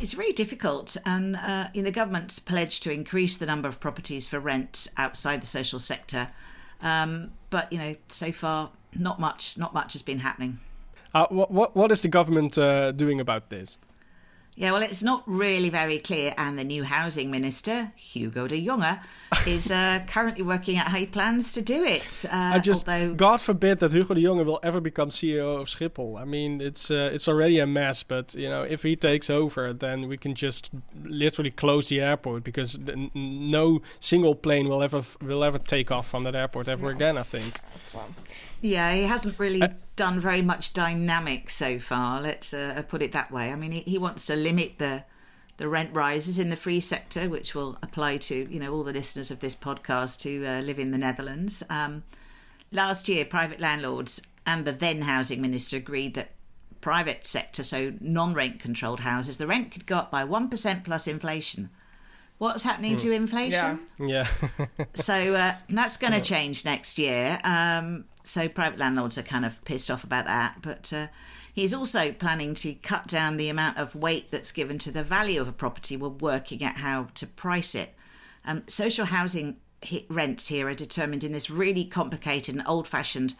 it's very difficult, and uh, in the government's pledged to increase the number of properties for rent outside the social sector. Um, but you know, so far, not much. Not much has been happening. Uh, what, what what is the government uh, doing about this? Yeah, well, it's not really very clear, and the new housing minister, Hugo de Jonge, is uh, currently working out how he plans to do it. Uh, I just, although, God forbid that Hugo de Jonge will ever become CEO of Schiphol. I mean, it's uh, it's already a mess, but you know, if he takes over, then we can just literally close the airport because n- no single plane will ever f- will ever take off from that airport ever again. I think. That's, um, yeah, he hasn't really Uh, done very much dynamic so far. Let's uh, put it that way. I mean, he, he wants to limit the the rent rises in the free sector, which will apply to you know all the listeners of this podcast who uh, live in the Netherlands. Um, last year, private landlords and the then housing minister agreed that private sector, so non-rent controlled houses, the rent could go up by one percent plus inflation. What's happening to inflation? Yeah. Yeah. So uh, that's going to change next year. Um, so private landlords are kind of pissed off about that. But uh, he's also planning to cut down the amount of weight that's given to the value of a property. We're working at how to price it. Um, social housing rents here are determined in this really complicated and old-fashioned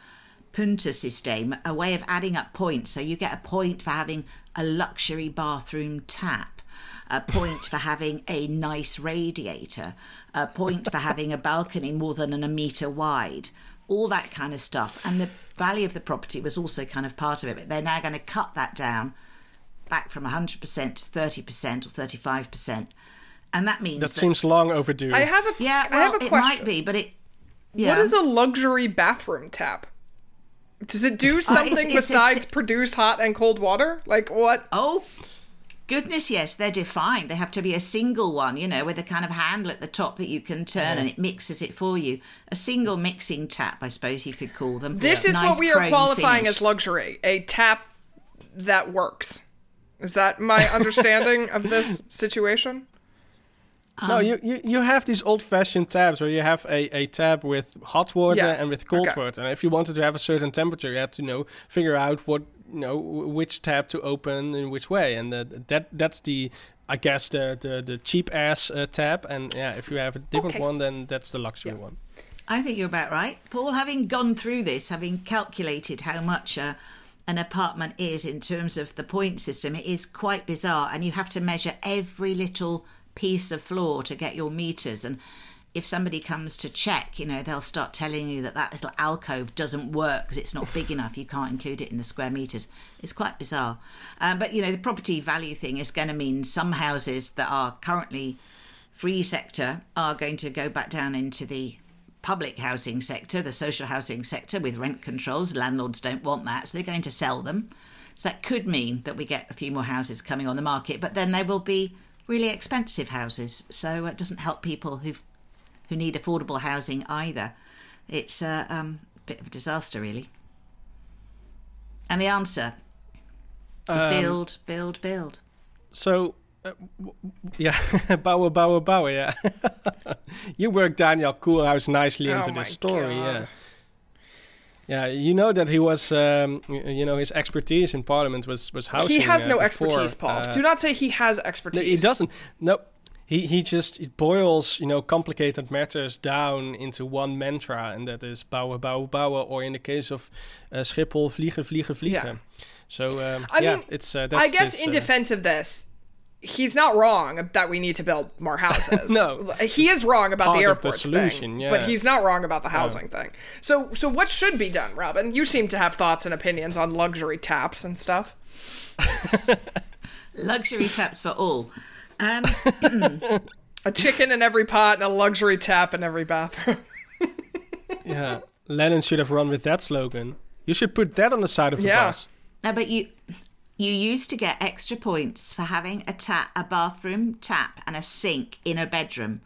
punta system, a way of adding up points. So you get a point for having a luxury bathroom tap a point for having a nice radiator, a point for having a balcony more than a metre wide, all that kind of stuff. And the value of the property was also kind of part of it. But they're now going to cut that down back from 100% to 30% or 35%. And that means that that, seems long overdue. I have a yeah, I have a question. it question. might be, but it. Yeah. What is a luxury bathroom tap? Does it do uh, something it's a besides si- produce hot and cold water? Like what? Oh, goodness, yes, they're defined. They have to be a single one, you know, with a kind of handle at the top that you can turn and it mixes it for you. A single mixing tap, I suppose you could call them. This is Nice what we are qualifying finish. as luxury. A tap that works. Is that my understanding of this situation? no, Um, you, you, you have these old-fashioned tabs where you have a, a tab with hot water Yes, and with cold okay. water. And if you wanted to have a certain temperature, you had to you know figure out what you know which tab to open in which way. And the, that that's the I guess the the, the cheap ass uh, tab. And yeah, if you have a different Okay. one, then that's the luxury Yeah. one. I think you're about right. Paul, having gone through this, having calculated how much uh, an apartment is in terms of the point system, it is quite bizarre. And you have to measure every little piece of floor to get your meters. And if somebody comes to check, you know, they'll start telling you that that little alcove doesn't work because it's not big enough. You can't include it in the square meters. It's quite bizarre. Um, but, you know, the property value thing is going to mean some houses that are currently free sector are going to go back down into the public housing sector, the social housing sector with rent controls. Landlords don't want that, so they're going to sell them. So that could mean that we get a few more houses coming on the market, but then they will be really expensive houses. So it doesn't help people who who need affordable housing either. It's a um, bit of a disaster, really. And the answer is Um, build, build, build. So Yeah, Bauer, Bauer, Bauer. Yeah, you worked Daniel Koerhuis nicely Oh into my this story. God. Yeah, yeah. You know that he was, um, you know, his expertise in Parliament was was housing. he has uh, no before, expertise, Paul. uh, Do not say he has expertise. no, expertise. he doesn't. No, he he just it boils you know complicated matters down into one mantra, and that is bouwen, bouwen, bouwen, or in the case of uh, Schiphol, vliegen, vliegen, vliegen. Yeah. So um, I yeah, mean, it's uh, that's I guess his, in uh, defense of this, he's not wrong that we need to build more houses. No. he is wrong about the part of the airports solution, thing, yeah. but he's not wrong about the housing thing. So, so what should be done, Robin? You seem to have thoughts and opinions on luxury taps and stuff. Luxury taps for all. Um, A chicken in every pot and a luxury tap in every bathroom. Yeah, Lennon should have run with that slogan. You should put that on the side of the Yeah. bus. no, but you you used to get extra points for having a tap, a bathroom tap, and a sink in a bedroom,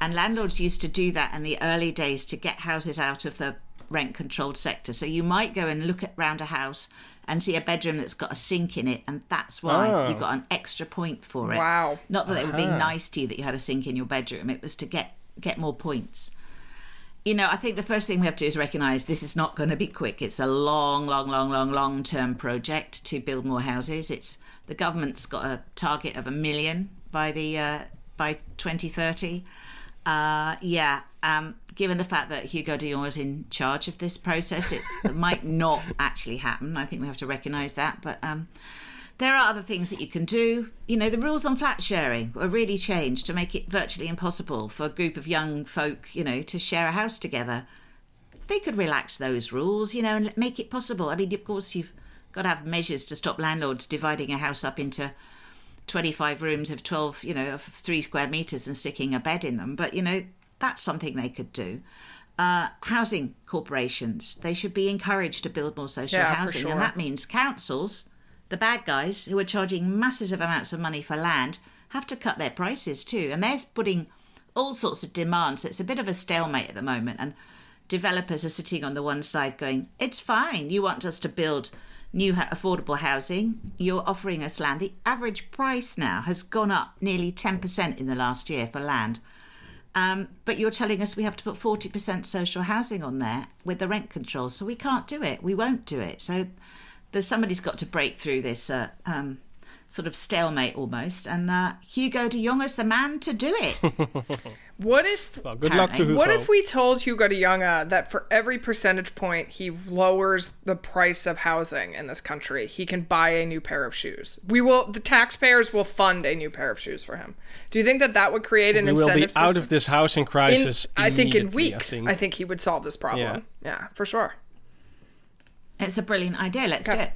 and landlords used to do that in the early days to get houses out of the rent controlled sector. So you might go and look at round a house and see a bedroom that's got a sink in it, and that's why Oh. you got an extra point for it. Wow. Not that it would be nice to you that you had a sink in your bedroom. It was to get get more points. You know, I think the first thing we have to do is recognise this is not going to be quick. It's a long, long, long, long, long term project to build more houses. It's the government's got a target of a million by the uh, by 2030. Uh, yeah, um, given the fact that Hugo Jong was in charge of this process, it, it might not actually happen. I think we have to recognise that. But um, there are other things that you can do. You know, the rules on flat sharing were really changed to make it virtually impossible for a group of young folk, you know, to share a house together. They could relax those rules, you know, and make it possible. I mean, of course, you've got to have measures to stop landlords dividing a house up into 25 rooms of 12, you know, of three square meters and sticking a bed in them. But, you know, that's something they could do. Uh, housing corporations, they should be encouraged to build more social Yeah, housing. sure. And that means councils, the bad guys who are charging massive amounts of money for land, have to cut their prices too. And they're putting all sorts of demands. It's a bit of a stalemate at the moment. And developers are sitting on the one side going, it's fine. You want us to build new affordable housing. You're offering us land. The average price now has gone up nearly 10% in the last year for land. Um, but you're telling us we have to put 40% social housing on there with the rent control. So we can't do it. We won't do it. So there's somebody's got to break through this uh, um, sort of stalemate almost. And uh, Hugo de Jong is the man to do it. What if Well, good luck to Apparently. Hugo. What if we told Hugo de Jonge that for every percentage point he lowers the price of housing in this country, he can buy a new pair of shoes? We will, the taxpayers will fund a new pair of shoes for him. Do you think that that would create an we will incentive be out of this housing In- crisis. I think in weeks, I think. think. he would solve this problem. Yeah, for sure. it's a brilliant idea. Let's do it.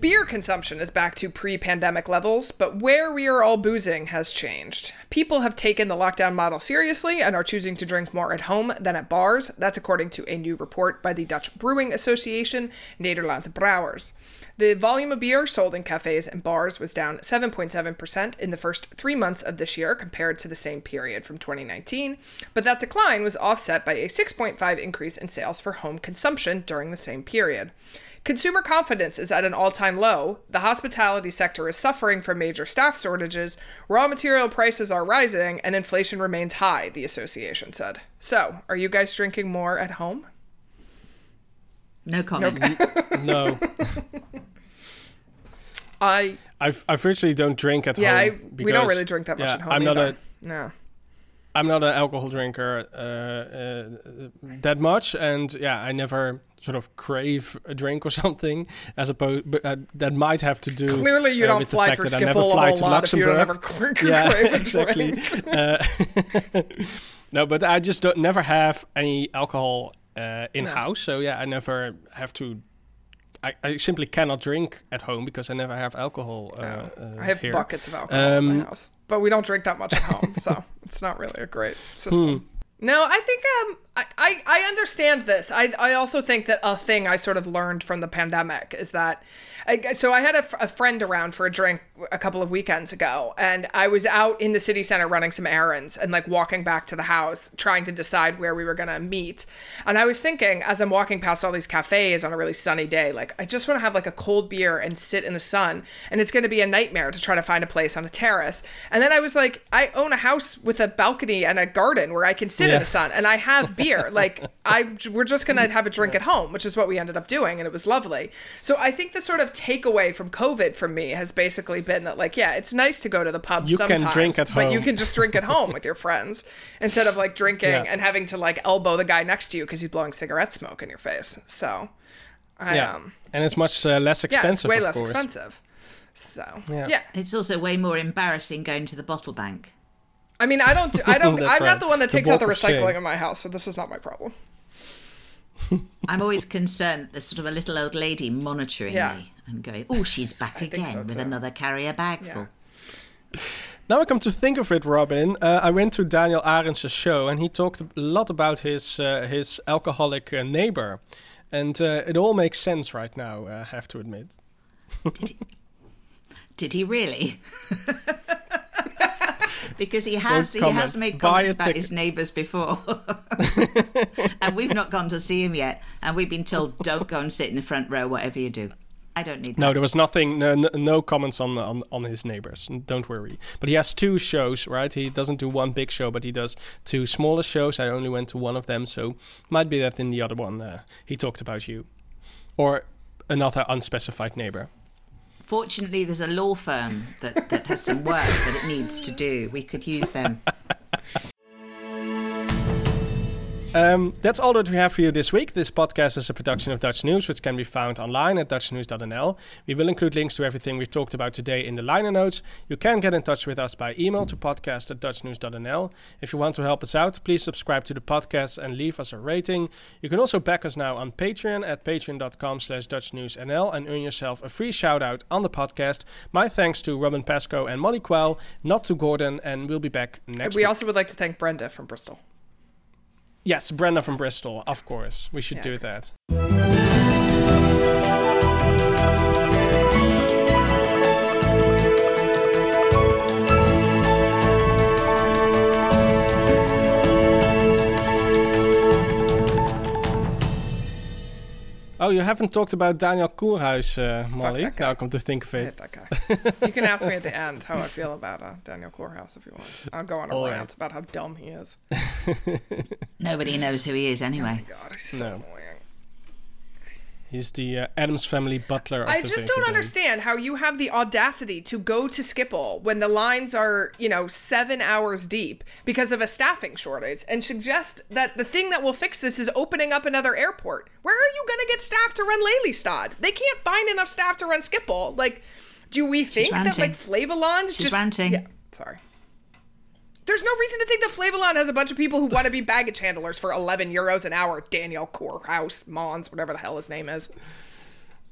Beer consumption is back to pre pandemic levels, but where we are all boozing has changed. People have taken the lockdown model seriously and are choosing to drink more at home than at bars. That's according to a new report by the Dutch Brewing Association, Nederlandse Brouwers. The volume of beer sold in cafes and bars was down 7.7% in the first three months of this year compared to the same period from 2019, but that decline was offset by a 6.5 increase in sales for home consumption during the same period. Consumer confidence is at an all time low. The hospitality sector is suffering from major staff shortages. Raw material prices are rising, and inflation remains high, the association said. So, are you guys drinking more at home? No comment. no, I, I I virtually don't drink at yeah, home. I, we don't really drink that much yeah, at home. I'm not either. a No. I'm not an alcohol drinker uh, uh, that much, and yeah, I never sort of crave a drink or something. As opposed, but uh, that might have to do. Clearly, you uh, don't fly fact through that never Schiphol a whole to lot if you don't Luxembourg. ever cr- cr- yeah, crave a exactly. drink. Uh, no, but I just don't never have any alcohol uh, in house. So yeah, I never have to. I, I simply cannot drink at home because I never have alcohol. Uh, uh, I have here. buckets of alcohol in my Um, house, but we don't drink that much at home, so it's not really a great Hmm. system. No, I think um, I, I, I understand this. I, I also think that a thing I sort of learned from the pandemic is that. I, so I had a, f- a friend around for a drink a couple of weekends ago, and I was out in the city center running some errands and like walking back to the house, trying to decide where we were gonna meet. And I was thinking, as I'm walking past all these cafes on a really sunny day, like I just want to have like a cold beer and sit in the sun, and it's gonna be a nightmare to try to find a place on a terrace. And then I was like, I own a house with a balcony and a garden where I can sit Yeah. in the sun, and I have beer. like I, we're just gonna have a drink at home, which is what we ended up doing, and it was lovely. So I think the sort of takeaway from COVID from me has basically been that, like, yeah, it's nice to go to the pub You can sometimes, drink at home, but you can just drink at home with your friends instead of like drinking Yeah. and having to like elbow the guy next to you because he's blowing cigarette smoke in your face. So, I Yeah, um, and it's much uh, less yeah, it's expensive. way of less course. expensive. So, Yeah. yeah. It's also way more embarrassing going to the bottle bank. I mean, I don't, do- I don't, I'm That's not the one that The takes out the walk of shame. recycling in my house, so this is not my problem. I'm always concerned that there's sort of a little old lady monitoring Yeah. me and going, oh, she's back again so, with another carrier bag Yeah. full. Now I come to think of it, Robin. Uh, I went to Daniel Arendt's show, and he talked a lot about his uh, his alcoholic uh, neighbor, and uh, it all makes sense right now. uh, I have to admit. Did he, did he really? Because he has he has made comments about ticket. his neighbours before, and we've not gone to see him yet, and we've been told don't go and sit in the front row, whatever you do. I don't need No, that. there was nothing, no, no, no comments on, on on his neighbors. Don't worry. But he has two shows, right? He doesn't do one big show, but he does two smaller shows. I only went to one of them, so might be that in the other one uh, he talked about you, or another unspecified neighbor. Fortunately, there's a law firm that, that has some work that it needs to do. We could use them. Um, that's all that we have for you this week. This podcast is a production of Dutch News, which can be found online at dutchnews.nl. We will include links to everything we've talked about today in the liner notes. You can get in touch with us by email to podcast at dutchnews.nl. If you want to help us out, please subscribe to the podcast and leave us a rating. You can also back us now on Patreon at patreon.com slash dutchnewsnl and earn yourself a free shout out on the podcast. My thanks to Robin Pascoe and Molly Quell, not to Gordon, and we'll be back next we week. We also would like to thank Brenda from Bristol. Yes, Brenda from Bristol, of course. We should Yeah. do that. Oh, you haven't talked about Daniel Koerhuis, uh, Molly. that guy. Now I come to think of it. hate that guy. you can ask me at the end how I feel about uh, Daniel Koerhuis if you want. I'll go on a All rant right. about how dumb he is. Nobody knows who he is anyway. God, he's so No. annoying. He's the uh, Addams Family butler. Of I the just don't understand how you have the audacity to go to Schiphol when the lines are, you know, seven hours deep because of a staffing shortage and suggest that the thing that will fix this is opening up another airport. Where are you going to get staff to run Lelystad? They can't find enough staff to run Schiphol. Like, do we think that like Flevoland's She's just ranting. Yeah, sorry. There's no reason to think that Flevoland has a bunch of people who want to be baggage handlers for 11 euros an hour. Daniel Koerhuis, Mons, whatever the hell his name is.